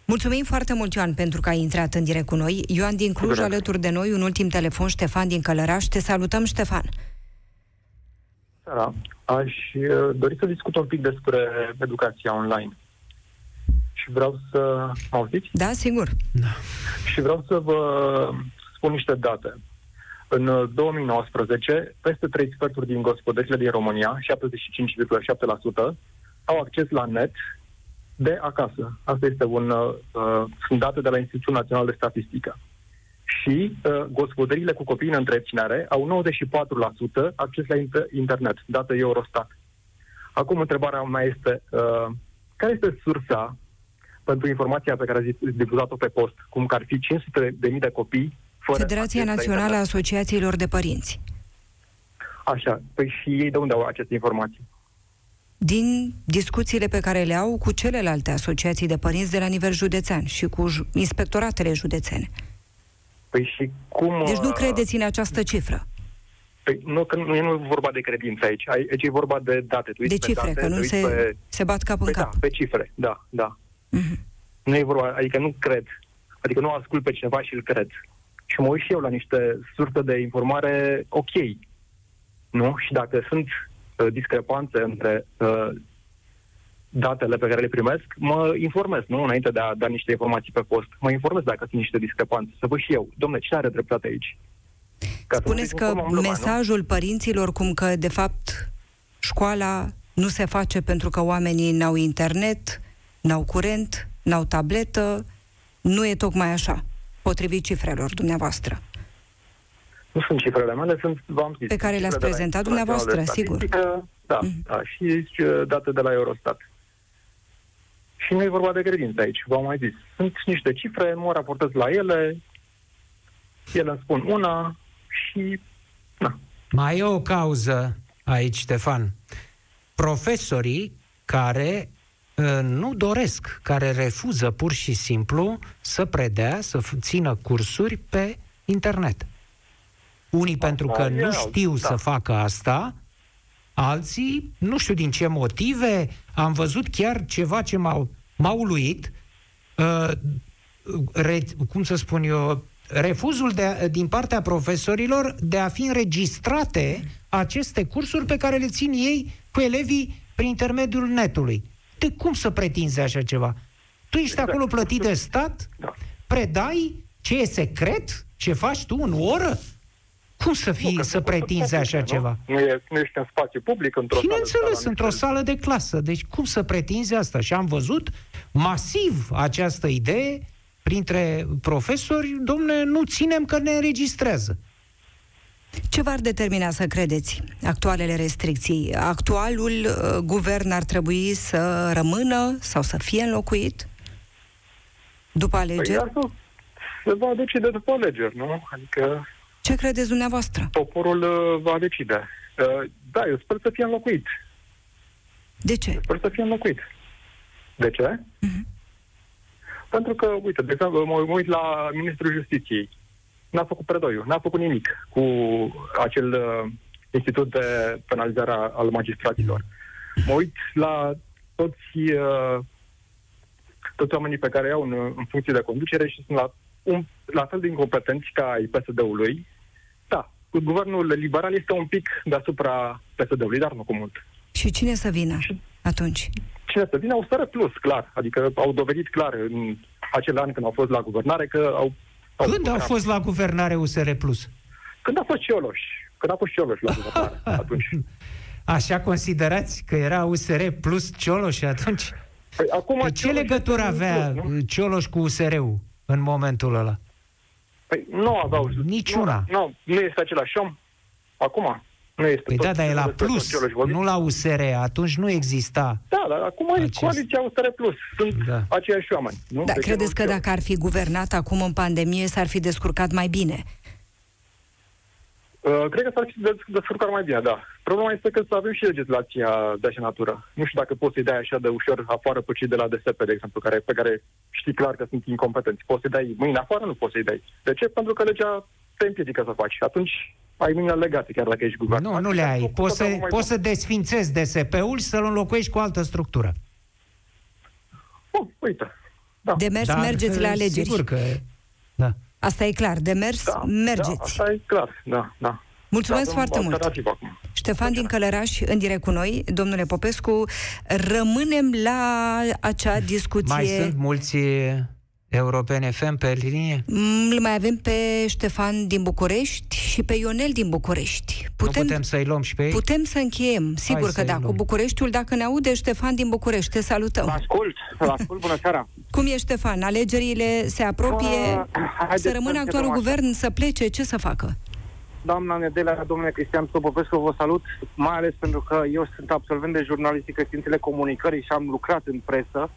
Mulțumim foarte mult, Ioan, pentru că ai intrat în direct cu noi. Ioan din Cluj, Drag. alături de noi, un ultim telefon, Ștefan din Călăraș. Te salutăm, Ștefan. Seara. Aș uh, dori să discut un pic despre educația online și vreau să... Mă auziți? Da, sigur. Da. Și vreau să vă spun niște date. În 2019, peste 3 sferturi din gospodările din România, 75,7%, au acces la net de acasă. Asta este un, uh, sunt date de la Institutul Național de Statistică. Și uh, gospodările cu copii în întreținere au 94% acces la inter- internet, dată Eurostat. Acum, întrebarea mea este, uh, care este sursa pentru informația pe care a difuzat-o pe post, cum că ar fi 500 de mii de copii fără Federația Națională a Asociațiilor de Părinți. Așa, păi și ei de unde au aceste informații? Din discuțiile pe care le au cu celelalte asociații de părinți de la nivel județean și cu inspectoratele județene. Păi și cum... Deci nu uh, credeți în această cifră? Păi nu, că nu, nu e vorba de credință aici. Aici e vorba de date. Tu de cifre, date, că nu se, pe... se bat cap în păi cap. Da, pe cifre, da, da. Uh-huh. Nu e vorba, adică nu cred. Adică nu ascult pe cineva și îl cred. Și mă uit și eu la niște surse de informare ok. Nu? Și dacă sunt uh, discrepanțe între uh, datele pe care le primesc, mă informez, nu? Înainte de a da niște informații pe post. Mă informez dacă sunt niște discrepanțe. Să văd și eu. Domnule, cine are dreptate aici? Ca Spuneți că mesajul nu? părinților cum că, de fapt, școala nu se face pentru că oamenii n-au internet, n-au curent, n-au tabletă, nu e tocmai așa, potrivit cifrelor dumneavoastră. Nu sunt cifrele mele, sunt, v-am zis, Pe care le-ați prezentat dumneavoastră, sigur. Da, mm. da, și uh, date de la Eurostat. Și nu e vorba de credință aici, v-am mai zis. Sunt niște cifre, mă raportez la ele, ele îmi spun una și Da. Mai e o cauză aici, Ștefan. Profesorii care uh, nu doresc, care refuză pur și simplu să predea, să țină cursuri pe internet. Unii da, pentru că nu știu da. să facă asta, alții, nu știu din ce motive, am văzut chiar ceva ce m-a, m-a uluit, uh, re, cum să spun eu, refuzul de, din partea profesorilor de a fi înregistrate aceste cursuri pe care le țin ei cu elevii prin intermediul netului. De cum să pretinzi așa ceva? Tu ești exact. acolo plătit de stat, da. predai ce e secret, ce faci tu în oră, cum să fii, nu, să pretinzi așa nu? ceva? Nu, e, nu ești în spațiu public, într-o Bineînțeles, sală într-o sală de clasă. Deci cum să pretinzi asta? Și am văzut masiv această idee printre profesori, domne, nu ținem că ne înregistrează. Ce v-ar determina să credeți actualele restricții? Actualul uh, guvern ar trebui să rămână sau să fie înlocuit după păi alegeri? Păi se va decide după alegeri, nu? Adică... Ce credeți dumneavoastră? Poporul uh, va decide. Uh, da, eu sper să fie înlocuit. De ce? Eu sper să fie înlocuit. De ce? Uh-huh. Pentru că, uite, de exemplu, mă uit la Ministrul Justiției. N-a făcut predoiul, n-a făcut nimic cu acel uh, institut de penalizare al magistraților. Mă uit la toți, uh, toți oamenii pe care iau în, în funcție de conducere și sunt la, un, la fel de incompetenți ca ai PSD-ului. Da, guvernul liberal este un pic deasupra PSD-ului, dar nu cu mult. Și cine să vină și, atunci? cine să vină, au stără plus, clar. Adică au dovedit clar în acele ani când au fost la guvernare că au... au când au fost la guvernare USR plus? Când a fost Cioloș. Când a fost Cioloș la guvernare atunci. Așa considerați că era USR plus Cioloș atunci? Păi, acum păi ce legătură avea plus, Cioloș cu USR-ul în momentul ăla? Păi nu aveau... Niciuna. Nu, nu, nu este același om. Acum. Nu este păi da, dar e la plus, nu la USR. Atunci nu exista. Da, dar acum acest... e coaliția USR plus. Sunt da. aceiași oameni. Nu? Da, deci credeți că dacă ar fi guvernat acum în pandemie, s-ar fi descurcat mai bine? Uh, cred că s-ar fi descurcat mai bine, da. Problema este că să avem și legislația de așa natură. Nu știu dacă poți să-i dai așa de ușor afară pe cei de la DSP, de exemplu, care, pe care știi clar că sunt incompetenți. Poți să-i dai mâine afară? Nu poți să-i dai. De ce? Pentru că legea te împiedică să faci. Atunci ai mâinile legate, chiar dacă ești guvern. Nu, nu le ai. Poți să, poți să desfințezi DSP-ul și să-l înlocuiești cu altă structură. Oh, uite. Da. De mers da, mergeți la alegeri. Sigur că... Da. Asta e clar. De mers da, mergeți. Da, asta e clar. Da, da. Mulțumesc da, foarte mult. Acum. Ștefan din Călăraș, în direct cu noi, domnule Popescu, rămânem la acea discuție. Mai sunt mulți Europene FM pe linie? Mm, îl mai avem pe Ștefan din București și pe Ionel din București. Putem, nu putem să-i luăm și pe ei? Putem să încheiem, sigur Hai că da, luăm. cu Bucureștiul. Dacă ne aude Ștefan din București, te salutăm. ascult, ascult, bună seara. Cum e Ștefan? Alegerile se apropie, uh, să rămână actualul guvern, să plece, ce să facă? Doamna Nedelea, domnule Cristian Popescu, vă salut, mai ales pentru că eu sunt absolvent de jurnalistică științele comunicării și am lucrat în presă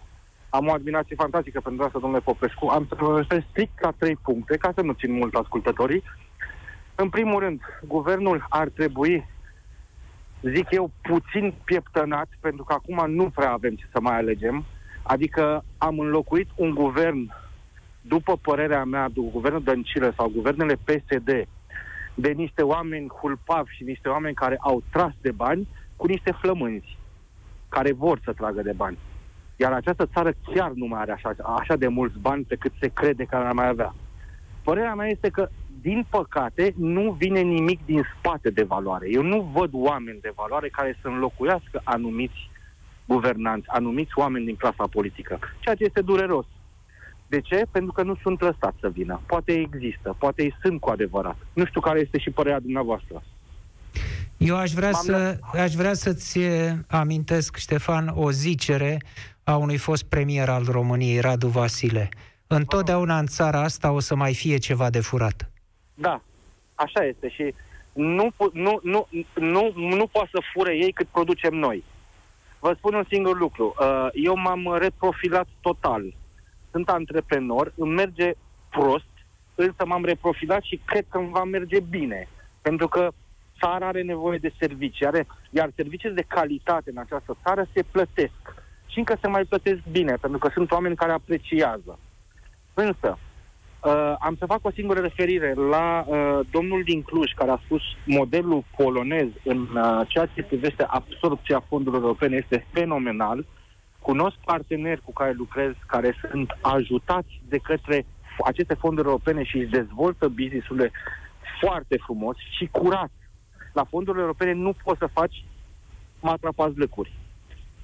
am o admirație fantastică pentru asta, domnule Popescu. Am să vă strict la trei puncte, ca să nu țin mult ascultătorii. În primul rând, guvernul ar trebui, zic eu, puțin pieptănat, pentru că acum nu prea avem ce să mai alegem. Adică am înlocuit un guvern, după părerea mea, guvernul Dăncilă sau guvernele PSD, de niște oameni hulpavi și niște oameni care au tras de bani, cu niște flămânzi care vor să tragă de bani. Iar această țară chiar nu mai are așa, așa de mulți bani pe cât se crede că ar mai avea. Părerea mea este că, din păcate, nu vine nimic din spate de valoare. Eu nu văd oameni de valoare care să înlocuiască anumiți guvernanți, anumiți oameni din clasa politică, ceea ce este dureros. De ce? Pentru că nu sunt lăsați să vină. Poate există, poate ei sunt cu adevărat. Nu știu care este și părerea dumneavoastră. Eu aș vrea, să, aș vrea să-ți amintesc, Ștefan, o zicere a unui fost premier al României, Radu Vasile. Întotdeauna în țara asta o să mai fie ceva de furat. Da, așa este și nu, nu, nu, nu, nu poate să fure ei cât producem noi. Vă spun un singur lucru. Uh, eu m-am reprofilat total. Sunt antreprenor, îmi merge prost, însă m-am reprofilat și cred că îmi va merge bine. Pentru că țara are nevoie de servicii, are, iar serviciile de calitate în această țară se plătesc. Și încă se mai plătesc bine, pentru că sunt oameni care apreciază. Însă, uh, am să fac o singură referire la uh, domnul din Cluj, care a spus modelul polonez în uh, ceea ce privește absorpția fondurilor europene este fenomenal. Cunosc parteneri cu care lucrez care sunt ajutați de către aceste fonduri europene și își dezvoltă business-urile foarte frumos și curat. La fondurile europene nu poți să faci matrapazlăcuri.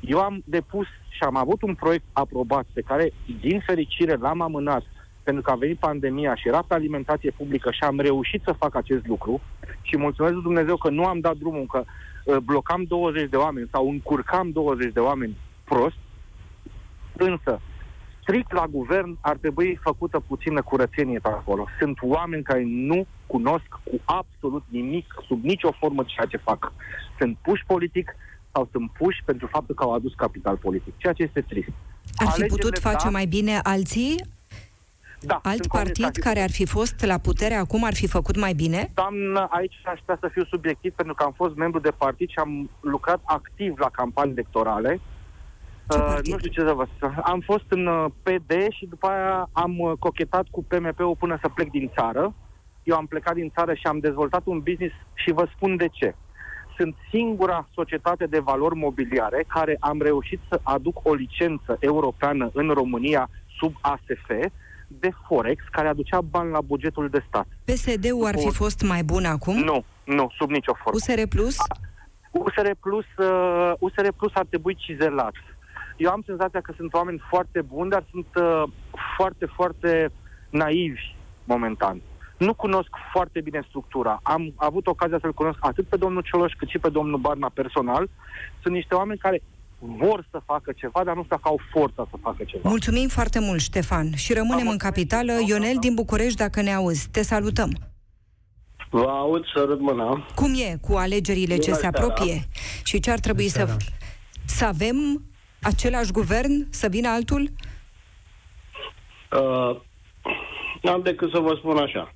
Eu am depus și am avut un proiect aprobat pe care, din fericire, l-am amânat pentru că a venit pandemia și era pe alimentație publică și am reușit să fac acest lucru și mulțumesc lui Dumnezeu că nu am dat drumul, că uh, blocam 20 de oameni sau încurcam 20 de oameni prost, însă strict la guvern ar trebui făcută puțină curățenie pe acolo. Sunt oameni care nu cunosc cu absolut nimic, sub nicio formă ceea ce fac. Sunt puși politic sau sunt puși pentru faptul că au adus capital politic, ceea ce este trist. Ar fi Alegerile, putut face da, mai bine alții? Da, Alt partid care ar fi fost la putere acum ar fi făcut mai bine? Doamnă, aici aș putea să fiu subiectiv pentru că am fost membru de partid și am lucrat activ la campanii electorale Uh, nu știu ce să vă spun. Am fost în uh, PD și după aia am uh, cochetat cu PMP-ul până să plec din țară. Eu am plecat din țară și am dezvoltat un business și vă spun de ce. Sunt singura societate de valori mobiliare care am reușit să aduc o licență europeană în România sub ASF de Forex, care aducea bani la bugetul de stat. PSD-ul ar fi fost mai bun acum? Nu, nu, sub nicio formă. USR Plus? USR Plus, uh, USR Plus ar trebui cizelat. Eu am senzația că sunt oameni foarte buni, dar sunt uh, foarte, foarte naivi momentan. Nu cunosc foarte bine structura. Am avut ocazia să-l cunosc atât pe domnul Cioloș cât și pe domnul Barna personal. Sunt niște oameni care vor să facă ceva, dar nu știu dacă au forța să facă ceva. Mulțumim foarte mult, Ștefan. Și rămânem Am în capitală. Ionel din București, dacă ne auzi, te salutăm. Vă aud să rămână. Cum e cu alegerile Bună ce se apropie? Și ce ar trebui să, să avem același guvern, să vină altul? Uh, am decât să vă spun așa.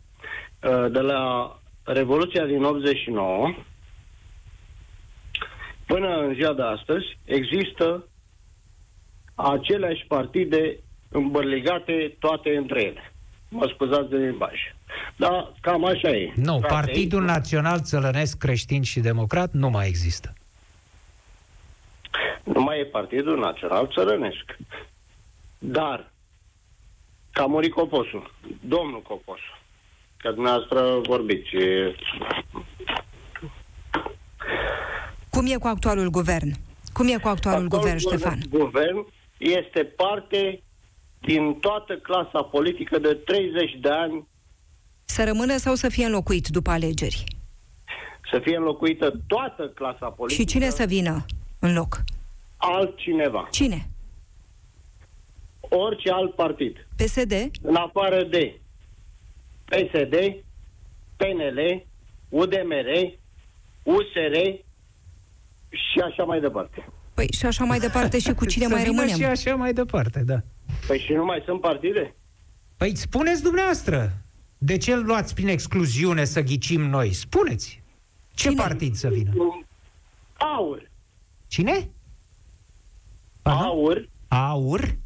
Uh, de la Revoluția din 89 până în ziua de astăzi există aceleași partide îmbărligate toate între ele. Mă scuzați de limbaj. Dar cam așa e. Nu, Partidul Național Țălănesc Creștin și Democrat nu mai există. Nu mai e Partidul Național Țărănesc. Dar, ca a murit Coposul, domnul Coposul, că dumneavoastră vorbiți. Cum e cu actualul guvern? Cum e cu actualul, actualul guvern, Ștefan? Guvern este parte din toată clasa politică de 30 de ani. Să rămână sau să fie înlocuit după alegeri? Să fie înlocuită toată clasa politică. Și cine să vină în loc? altcineva. Cine? Orice alt partid. PSD? În afară de PSD, PNL, UDMR, USR și așa mai departe. Păi și așa mai departe și cu cine mai rămânem? și așa mai departe, da. Păi și nu mai sunt partide? Păi spuneți dumneavoastră. De ce îl luați prin excluziune să ghicim noi? Spuneți. Ce Cine? partid să vină? Aur. Cine? Aha. Aur. Aur?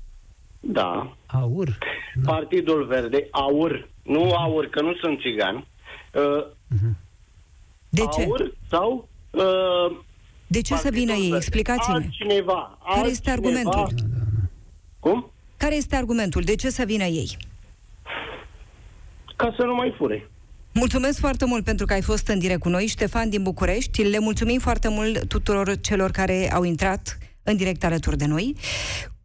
Da. Aur. Da. Partidul Verde, Aur. Nu Aur, că nu sunt țigan. Uh, uh-huh. De ce? Aur sau... Uh, de ce să vină ei? Explicați-mi. Altcineva. Care este argumentul? Cum? Care este argumentul? De ce să vină ei? Ca să nu mai fure. Mulțumesc foarte mult pentru că ai fost în direct cu noi, Ștefan din București. Le mulțumim foarte mult tuturor celor care au intrat în direct alături de noi.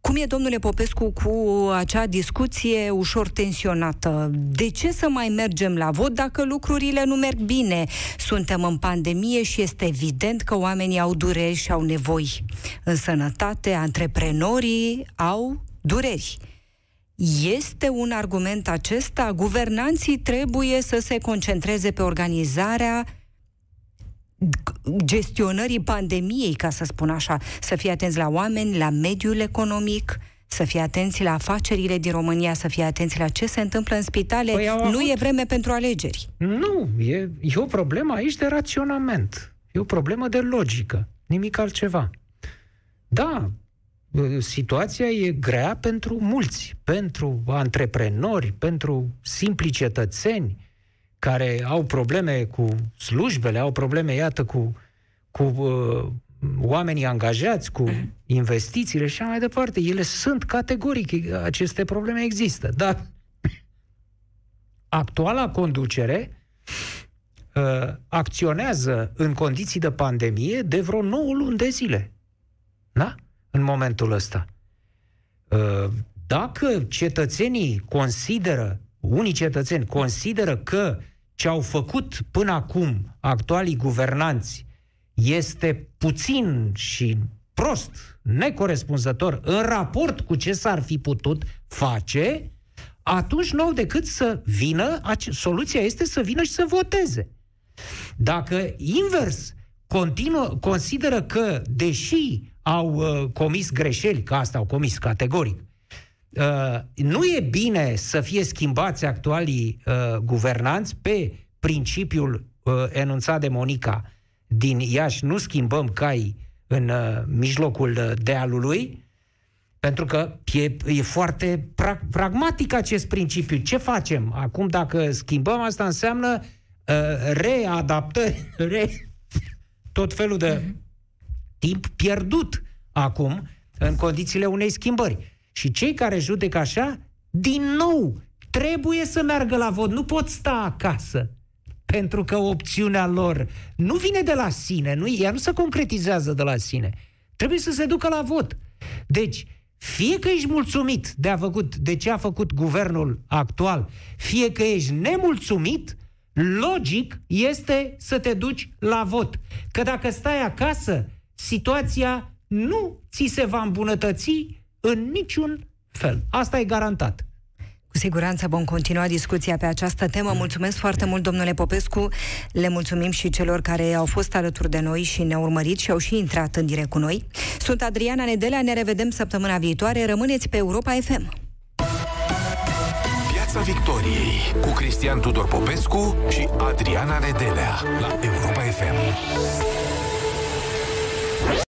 Cum e, domnule Popescu, cu acea discuție ușor tensionată? De ce să mai mergem la vot dacă lucrurile nu merg bine? Suntem în pandemie și este evident că oamenii au dureri și au nevoi. În sănătate, antreprenorii au dureri. Este un argument acesta? Guvernanții trebuie să se concentreze pe organizarea gestionării pandemiei, ca să spun așa, să fie atenți la oameni, la mediul economic, să fie atenți la afacerile din România, să fie atenți la ce se întâmplă în spitale. Păi nu avut... e vreme pentru alegeri. Nu, e, e o problemă aici de raționament. E o problemă de logică, nimic altceva. Da, situația e grea pentru mulți, pentru antreprenori, pentru simpli cetățeni care au probleme cu slujbele, au probleme, iată, cu, cu uh, oamenii angajați, cu uh-huh. investițiile și așa mai departe. Ele sunt categoric, aceste probleme există. Dar actuala conducere uh, acționează în condiții de pandemie de vreo 9 luni de zile. Da? În momentul ăsta. Uh, dacă cetățenii consideră, unii cetățeni consideră că ce au făcut până acum actualii guvernanți este puțin și prost, necorespunzător în raport cu ce s-ar fi putut face, atunci nu au decât să vină, soluția este să vină și să voteze. Dacă invers continuă, consideră că, deși au uh, comis greșeli, că asta au comis categoric, uh, nu e bine să fie schimbați actualii uh, guvernanți pe principiul uh, enunțat de Monica din Iași, nu schimbăm cai în uh, mijlocul uh, dealului, pentru că e, e foarte pra- pragmatic acest principiu. Ce facem? Acum, dacă schimbăm, asta înseamnă uh, readaptări, re, tot felul de mm-hmm. timp pierdut acum în condițiile unei schimbări. Și cei care judecă așa, din nou, trebuie să meargă la vot. Nu pot sta acasă pentru că opțiunea lor nu vine de la sine, nu, ea nu se concretizează de la sine. Trebuie să se ducă la vot. Deci, fie că ești mulțumit de, a făcut, de ce a făcut guvernul actual, fie că ești nemulțumit, logic este să te duci la vot. Că dacă stai acasă, situația nu ți se va îmbunătăți în niciun fel. Asta e garantat. Cu siguranță vom continua discuția pe această temă. Mulțumesc foarte mult, domnule Popescu. Le mulțumim și celor care au fost alături de noi și ne-au urmărit și au și intrat în direct cu noi. Sunt Adriana Nedelea, ne revedem săptămâna viitoare. Rămâneți pe Europa FM. Piața Victoriei cu Cristian Tudor Popescu și Adriana Nedelea la Europa FM.